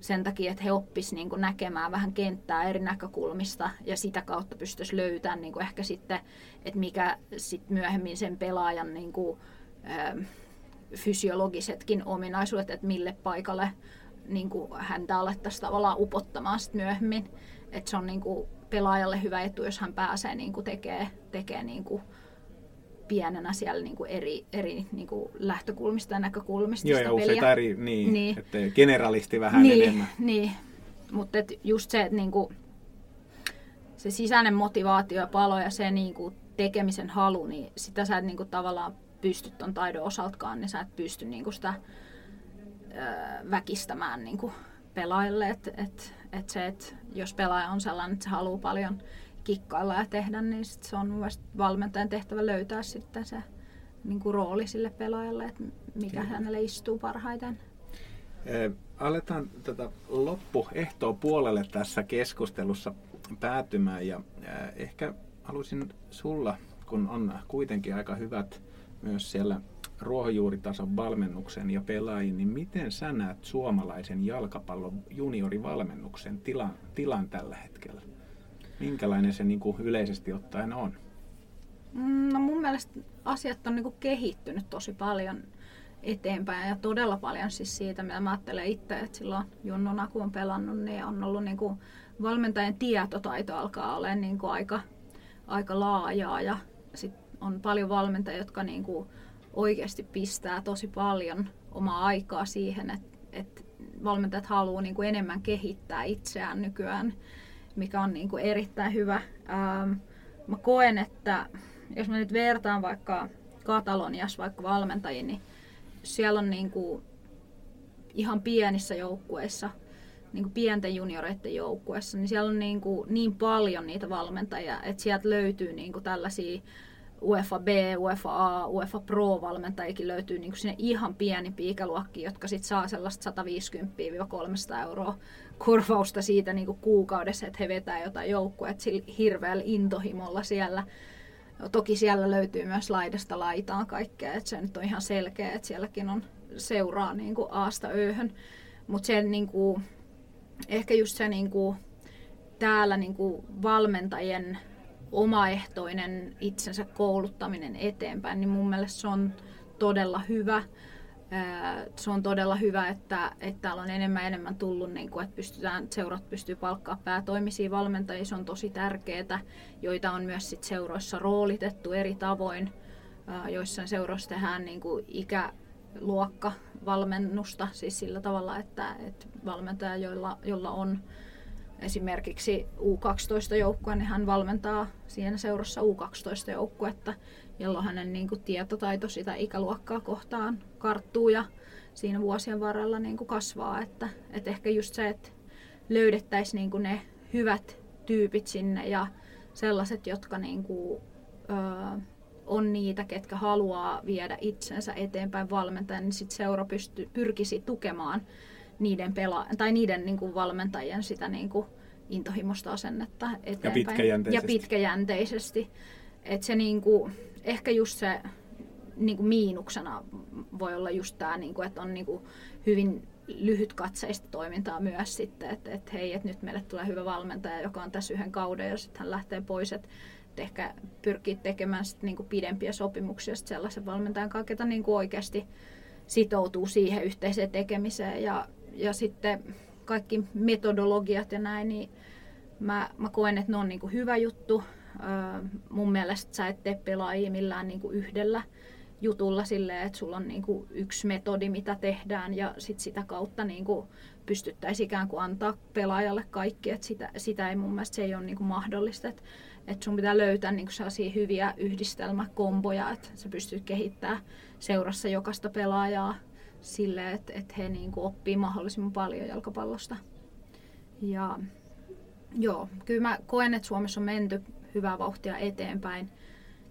sen takia, että he oppisivat niin näkemään vähän kenttää eri näkökulmista ja sitä kautta pystyisi löytämään niin kuin ehkä sitten, että mikä sit myöhemmin sen pelaajan niin kuin, ää, fysiologisetkin ominaisuudet, että mille paikalle niin kuin häntä alettaisiin tavallaan upottamaan sit myöhemmin. Että se on niin kuin pelaajalle hyvä etu, jos hän pääsee niin kuin tekee, tekee niin kuin pienenä siellä niin kuin eri, eri niin kuin lähtökulmista ja näkökulmista Joo, ja useita eri, niin, Niin. niin. että generalisti vähän niin, enemmän. Niin, mutta just se, että niinku, se sisäinen motivaatio ja palo ja se niinku tekemisen halu, niin sitä sä et niinku tavallaan pysty ton taidon osaltakaan, niin sä et pysty niinku sitä ö, väkistämään niinku pelaajille. Et, et, et se, et jos pelaaja on sellainen, että se haluaa paljon kikkailla ja tehdä, niin sit se on mun valmentajan tehtävä löytää sitten se niinku rooli sille pelaajalle, että mikä Kyllä. hänelle istuu parhaiten. Eh, Aletaan tätä loppuehtoa puolelle tässä keskustelussa päätymään ja eh, ehkä haluaisin sulla, kun on kuitenkin aika hyvät myös siellä ruohonjuuritason valmennuksen ja pelaajiin, niin miten sä näet suomalaisen jalkapallon juniorivalmennuksen tilan, tilan tällä hetkellä? Minkälainen se niin kuin yleisesti ottaen on? Mm, No mun mielestä asiat on niinku kehittynyt tosi paljon eteenpäin ja todella paljon siis siitä, mitä mä ajattelen itse, että silloin junnuna kun on pelannut, niin on ollut niinku valmentajan tietotaito alkaa olemaan niinku aika, aika laajaa ja sit on paljon valmentajia, jotka niinku oikeasti pistää tosi paljon omaa aikaa siihen, että, että valmentajat haluaa niinku enemmän kehittää itseään nykyään, mikä on niinku erittäin hyvä. Ähm, mä koen, että jos mä nyt vertaan vaikka Kataloniassa vaikka valmentajiin, niin siellä on niinku ihan pienissä joukkueissa, niinku pienten junioreiden joukkueissa, niin siellä on niinku niin paljon niitä valmentajia, että sieltä löytyy niinku tällaisia UEFA B, UEFA A, UEFA Pro-valmentajikin löytyy niinku sinne ihan pienimpiä ikäluokkia, jotka sit saa sellaista 150-300 euroa korvausta siitä niinku kuukaudessa, että he vetää jotain joukkuetta sillä hirveällä intohimolla siellä. Toki siellä löytyy myös laidasta laitaan kaikkea, että se nyt on ihan selkeä, että sielläkin on seuraa niin kuin aasta ööhön. Mutta se niin kuin, ehkä just se niin kuin, täällä niin kuin valmentajien omaehtoinen itsensä kouluttaminen eteenpäin, niin mun mielestä se on todella hyvä. Se on todella hyvä, että, että täällä on enemmän enemmän tullut, niin kuin, että pystytään, seurat pystyy palkkaa päätoimisia valmentajia. Se on tosi tärkeää, joita on myös sit seuroissa roolitettu eri tavoin. Joissain seuroissa tehdään niin kuin ikäluokka valmennusta, siis sillä tavalla, että, että valmentaja, jolla, jolla on esimerkiksi U12-joukkue, niin hän valmentaa siinä seurassa U12-joukkuetta, jolloin hänen niin kuin, tietotaito sitä ikäluokkaa kohtaan karttuu ja siinä vuosien varrella niin kuin, kasvaa. Että, että ehkä just se, että löydettäisiin niin kuin, ne hyvät tyypit sinne ja sellaiset, jotka niin kuin, öö, on niitä, ketkä haluaa viedä itsensä eteenpäin valmentajan, niin sit seura pysty, pyrkisi tukemaan niiden, pela- tai niiden niin kuin valmentajien sitä niin kuin intohimosta asennetta eteenpäin. pitkäjänteisesti. Ja pitkäjänteisesti. Et se niin kuin, ehkä just se niin kuin miinuksena voi olla just tämä, niin kuin, että on niin kuin hyvin lyhytkatseista toimintaa myös sitten, että et hei, että nyt meille tulee hyvä valmentaja, joka on tässä yhden kauden ja sitten hän lähtee pois, että et ehkä pyrkii tekemään sit niinku pidempiä sopimuksia sit sellaisen valmentajan kanssa, ketä niinku oikeasti sitoutuu siihen yhteiseen tekemiseen ja, ja sitten kaikki metodologiat ja näin, niin mä, mä koen, että ne on niinku hyvä juttu. Mun mielestä sä et tee pelaajia millään niinku yhdellä jutulla silleen, että sulla on niinku yksi metodi, mitä tehdään ja sit sitä kautta niinku pystyttäisiin ikään kuin antaa pelaajalle kaikki, että sitä, sitä ei mun mielestä se ei ole niinku mahdollista, että et sun pitää löytää niinku sellaisia hyviä yhdistelmäkomboja, että sä pystyt kehittämään seurassa jokaista pelaajaa silleen, että et he niinku oppii mahdollisimman paljon jalkapallosta. Ja joo, kyllä mä koen, että Suomessa on menty hyvää vauhtia eteenpäin.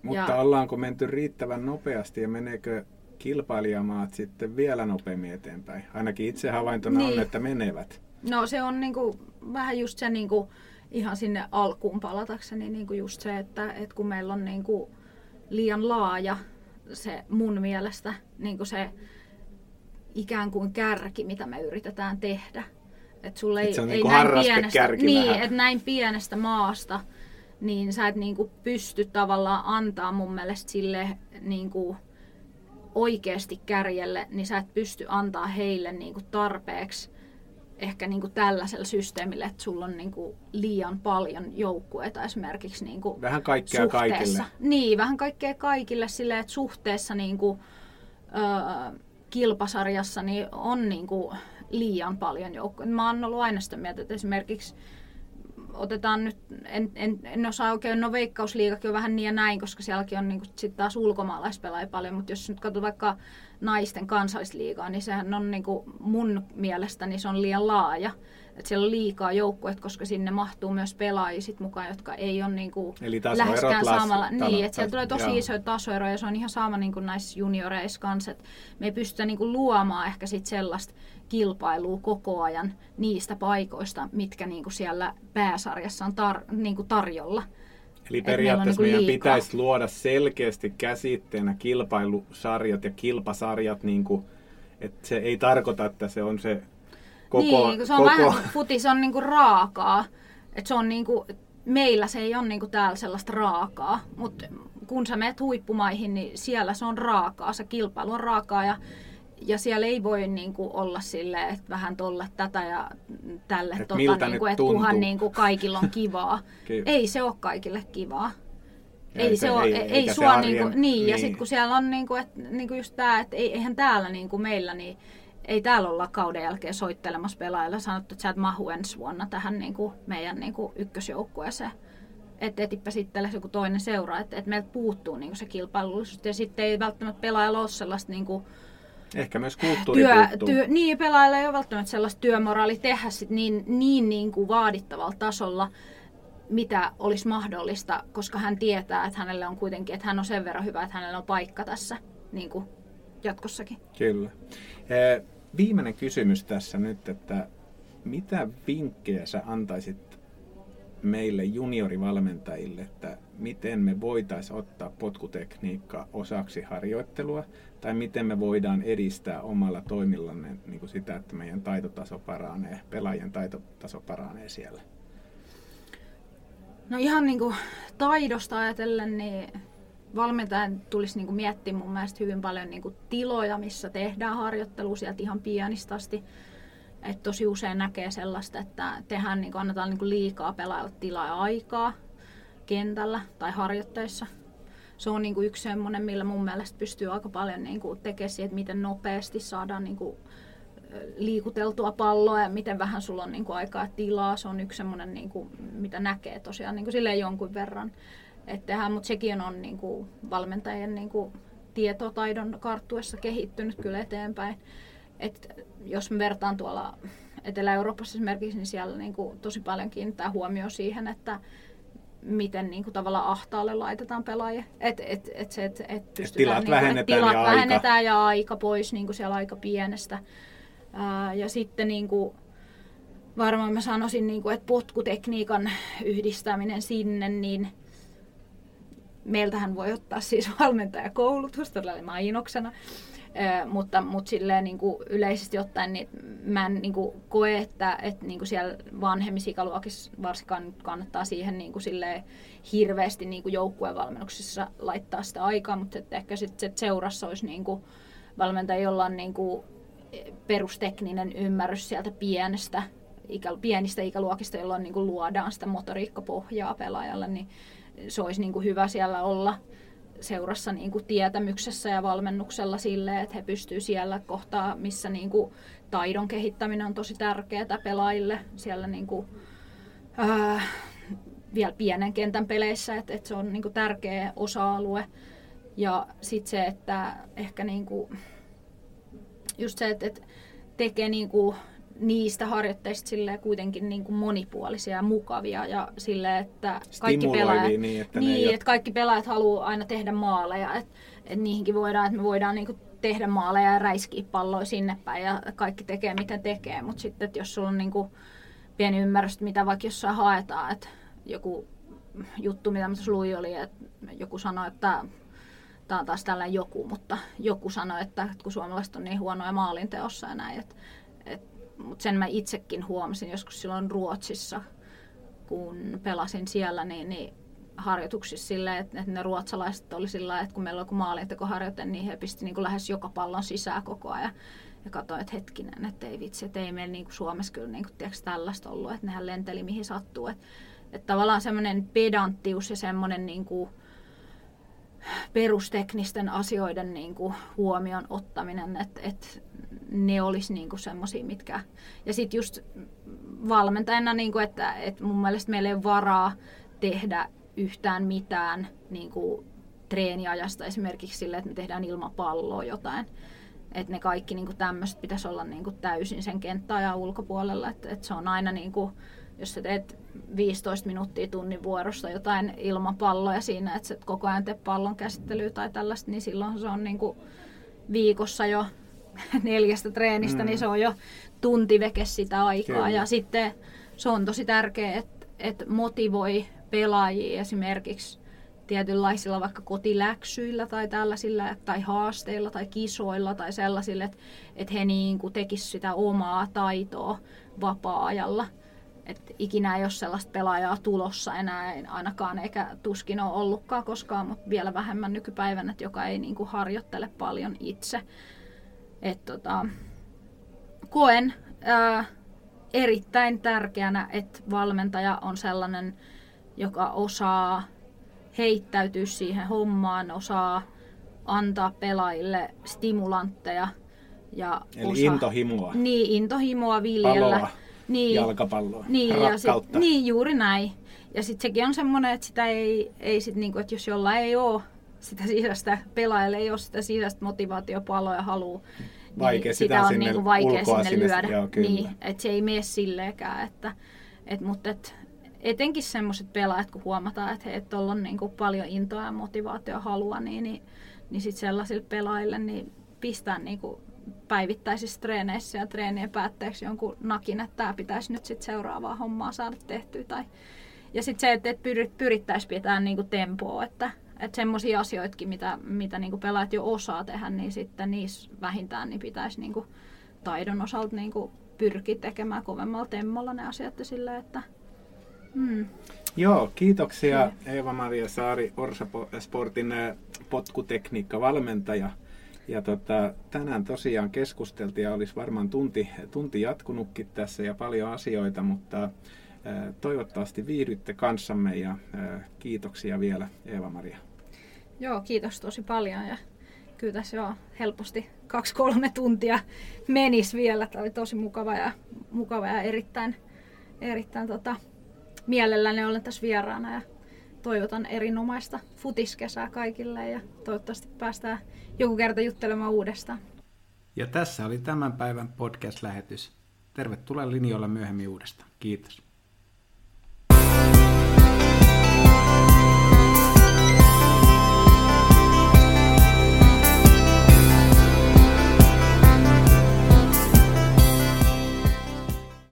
Mutta Ja- ollaanko menty riittävän nopeasti ja meneekö kilpailijamaat sitten vielä nopeammin eteenpäin? Ainakin itse havaintona Niin. on, että menevät. No se on niinku, vähän just se niinku, ihan sinne alkuun palatakseni niinku just se, että, että kun meillä on niinku liian laaja se mun mielestä niinku se ikään kuin kärki, mitä me yritetään tehdä. Et sulle Et ei, se on ei niinku näin harrastekärki pienestä, niin, että näin pienestä maasta, niin sä et niinku pysty tavallaan antaa mun mielestä sille niinku oikeasti kärjelle, niin sä et pysty antaa heille niinku tarpeeksi ehkä niin kuin tällaisella systeemillä, että sulla on niin kuin liian paljon joukkueita esimerkiksi niin kuin Vähän kaikkea suhteessa. kaikille. Niin, vähän kaikkea kaikille silleen, että suhteessa niin kuin, ö, kilpasarjassa niin on niin kuin liian paljon joukkoja. Mä oon ollut aina sitä mieltä, että esimerkiksi otetaan nyt, en, en, en osaa oikein, no veikkausliigakin on vähän niin ja näin, koska sielläkin on niin sitten taas ulkomaalaispelaajia paljon, mutta jos nyt katsot vaikka naisten kansallisliigaa, niin sehän on niin kuin mun mielestä niin se on liian laaja. Että siellä on liikaa joukkueet, koska sinne mahtuu myös pelaajia sit mukaan, jotka ei ole niin kuin Eli läheskään las- samalla. talo- Niin, että siellä tulee tosi joo. isoja tasoeroja ja se on ihan sama niin kuin näissä junioreissa kanssa. Että me ei pystytä niin kuin luomaan ehkä sit sellaista kilpailua koko ajan niistä paikoista, mitkä niin kuin siellä pääsarjassa on tar- niin kuin tarjolla. Eli periaatteessa niinku meidän liikaa. pitäisi luoda selkeästi käsitteenä kilpailusarjat ja kilpasarjat, niin kuin, että se ei tarkoita, että se on se koko... niin, kun se on koko vähän, futis on niinku raakaa. Et se on niinku, meillä se ei ole niinku täällä sellaista raakaa, mutta kun sä menet huippumaihin, niin siellä se on raakaa, se kilpailu on raakaa ja, ja siellä ei voi niinku olla silleen, että vähän tolle tätä ja tälle, Et tota, niinku, nyt että kunhan tuntuu. niinku kaikilla on kivaa. Ei se ole kaikille kivaa. Ja Ei, ei se, ole, ei- ei, ei se sua arjen- niinku, niin, niin, ja niin. sitten kun siellä on niinku, et, niinku just tämä, että ei, eihän täällä niinku meillä, niin ei täällä olla kauden jälkeen soittelemassa pelaajilla sanottu, että sä et mahu ensi vuonna tähän niinku meidän niinku ykkösjoukkueeseen. Että etipä sitten joku toinen seura, että et meiltä puuttuu niinku se kilpailullisuus ja sitten ei välttämättä pelaajalla ole sellaista niinku, Ehkä myös kulttuuri työ, puuttuu. työ, niin, pelaajilla ei ole välttämättä sellaista työmoraali tehdä sit niin, niin, niin kuin vaadittavalla tasolla, mitä olisi mahdollista, koska hän tietää, että hänelle on kuitenkin, että hän on sen verran hyvä, että hänellä on paikka tässä niin kuin jatkossakin. Kyllä. Eh, Viimeinen kysymys tässä nyt, että mitä vinkkejä sä antaisit meille juniorivalmentajille, että miten me voitaisiin ottaa potkutekniikka osaksi harjoittelua, tai miten me voidaan edistää omalla toimillanne niin kuin sitä, että meidän taitotaso paranee, pelaajien taitotaso paranee siellä. No ihan niin kuin taidosta ajatellen, niin valmentajan tulisi niin kuin miettiä mun mielestä hyvin paljon niin kuin tiloja, missä tehdään harjoittelua sieltä ihan pienistä asti. Et tosi usein näkee sellaista, että tehdään, niin kuin, annetaan niin kuin liikaa pelaajalle tilaa ja aikaa kentällä tai harjoitteissa. Se on niin kuin yksi semmoinen, millä mun mielestä pystyy aika paljon niin kuin tekemään siihen, että miten nopeasti saadaan niin kuin liikuteltua palloa ja miten vähän sulla on niin kuin aikaa tilaa. Se on yksi semmoinen, niin kuin, mitä näkee tosiaan niin kuin jonkun verran. Et tehdään, mutta sekin on niin kuin valmentajien niin kuin tietotaidon karttuessa kehittynyt kyllä eteenpäin. Et jos me vertaan tuolla Etelä-Euroopassa esimerkiksi, niin siellä niin kuin tosi paljon kiinnittää huomioon siihen, että miten niin kuin tavallaan ahtaalle laitetaan pelaajia. Et, et, et se, et, et pystytään, tilat niin kuin, vähennetään tilat ja aika. vähennetään ja aika pois niin kuin siellä aika pienestä. Ää, ja sitten niin kuin, varmaan mä sanoisin, niin kuin, että potkutekniikan yhdistäminen sinne, niin meiltähän voi ottaa siis valmentajakoulutusta tällä mainoksena. Ö, mutta, mutta silleen niin kuin yleisesti ottaen niin mä en niin kuin koe, että, että niin kuin siellä vanhemmissa ikäluokissa varsinkaan kannattaa siihen niin kuin silleen hirveästi niin kuin joukkuevalmennuksissa laittaa sitä aikaa, mutta että ehkä sitten seurassa olisi niin kuin valmentaja, jolla on niin kuin perustekninen ymmärrys sieltä pienestä, ikä, pienistä ikäluokista, jolloin niin kuin luodaan sitä motoriikkapohjaa pelaajalle, niin se olisi niin kuin hyvä siellä olla seurassa niin kuin tietämyksessä ja valmennuksella sille, että he pystyvät siellä kohtaa, missä niin kuin taidon kehittäminen on tosi tärkeää pelaajille siellä niin kuin, ää, vielä pienen kentän peleissä, että, että se on niin kuin tärkeä osa-alue. Ja sitten se, että ehkä niin kuin, just se, että, että tekee niin kuin niistä harjoitteista silleen kuitenkin niin kuin monipuolisia ja mukavia ja sille, että kaikki pelaajat, niin, että niin, että kaikki pelaajat haluaa aina tehdä maaleja, että, että niihinkin voidaan, että me voidaan niin kuin tehdä maaleja ja räiskiä palloja sinne päin ja kaikki tekee miten tekee, mutta sitten että jos sulla on niin kuin pieni ymmärrys, mitä vaikka jossain haetaan, että joku juttu, mitä mä luin oli, että joku sanoi, että tämä on taas tällainen joku, mutta joku sanoi, että kun suomalaiset on niin huonoja maalinteossa ja näin, että, mutta sen mä itsekin huomasin joskus silloin Ruotsissa, kun pelasin siellä, niin, niin harjoituksissa silleen, että, että ne ruotsalaiset oli sillä että kun meillä oli maalintekoharjoite, niin he pisti niin kuin lähes joka pallon sisään koko ajan. Ja katsoin, että hetkinen, että ei vitsi, että ei meillä niin kuin Suomessa kyllä niin kuin, tiedätkö, tällaista ollut, että nehän lenteli mihin sattuu. Että, että tavallaan semmoinen pedanttius ja semmoinen niin kuin, perusteknisten asioiden niin kuin, huomioon ottaminen, että, että ne olisi niin semmoisia, mitkä... Ja sitten just valmentajana, niin kuin, että, että mun mielestä meillä ei ole varaa tehdä yhtään mitään niin kuin, treeniajasta esimerkiksi sille, että me tehdään ilmapalloa jotain. Että ne kaikki niin tämmöiset pitäisi olla niin kuin, täysin sen kenttäajan ulkopuolella. Että, että se on aina, niin kuin, jos sä teet 15 minuuttia tunnin vuorosta jotain ilmapalloja siinä, että sä koko ajan teet pallon käsittelyä tai tällaista, niin silloin se on niin kuin, viikossa jo neljästä treenistä, niin mm. niin se on jo tunti veke sitä aikaa. Kyllä. Ja sitten se on tosi tärkeää, että, että motivoi pelaajia esimerkiksi tietynlaisilla vaikka kotiläksyillä tai tällaisilla tai haasteilla tai kisoilla tai sellaisilla, että, että he niin kuin tekisivät sitä omaa taitoa vapaa-ajalla. Et ikinä ei ole sellaista pelaajaa tulossa enää ainakaan, eikä tuskin ole ollutkaan koskaan, mutta vielä vähemmän nykypäivänä, että joka ei niin kuin harjoittele paljon itse. Et tota, koen ää, erittäin tärkeänä, että valmentaja on sellainen, joka osaa heittäytyä siihen hommaan, osaa antaa pelaajille stimulantteja. Ja Eli osa, intohimoa. Niin, intohimoa viljellä. Paloa, niin, jalkapalloa, niin, rakkautta. Ja sit, niin, juuri näin. Ja sitten sekin on semmoinen, että sitä ei, ei sit niinku, että jos jolla ei ole sitä sisäistä, pelaajalle ei ole sitä sisäistä motivaatiopaloa ja vaikea niin sitä, sitä on niinku vaikea sinne, sinne lyödä. Joo, niin, että se ei mene silleenkään. Että, et, mutta et, etenkin semmoiset pelaajat, kun huomataan, että he on niinku paljon intoa ja motivaatio halua, niin, niin, niin sit sellaisille pelaajille niin pistää niinku päivittäisissä treeneissä ja treenien päätteeksi jonkun nakin, että tämä pitäisi nyt sit seuraavaa hommaa saada tehtyä. Tai, ja sitten se, että, että pyrittäisiin pitää niinku tempoa, että, että semmoisia asioitakin, mitä, mitä niinku pelaajat jo osaa tehdä, niin sitten niissä vähintään niin pitäisi niinku taidon osalta niinku pyrkiä tekemään kovemmalla temmolla ne asiat sillä, että mm. Joo, kiitoksia Eeva-Maria Saari, Orsa Sportin potkutekniikka-valmentaja. Ja tota, tänään tosiaan keskusteltiin ja olisi varmaan tunti, tunti jatkunutkin tässä ja paljon asioita, mutta toivottavasti viihdytte kanssamme ja kiitoksia vielä Eeva-Maria. Joo, kiitos tosi paljon ja kyllä tässä jo helposti kaksi-kolme tuntia menisi vielä. Tämä oli tosi mukava ja, mukava ja erittäin, erittäin tota, mielelläni olen tässä vieraana ja toivotan erinomaista futiskesää kaikille ja toivottavasti päästään joku kerta juttelemaan uudestaan. Ja tässä oli tämän päivän podcast-lähetys. Tervetuloa linjoilla myöhemmin uudestaan. Kiitos.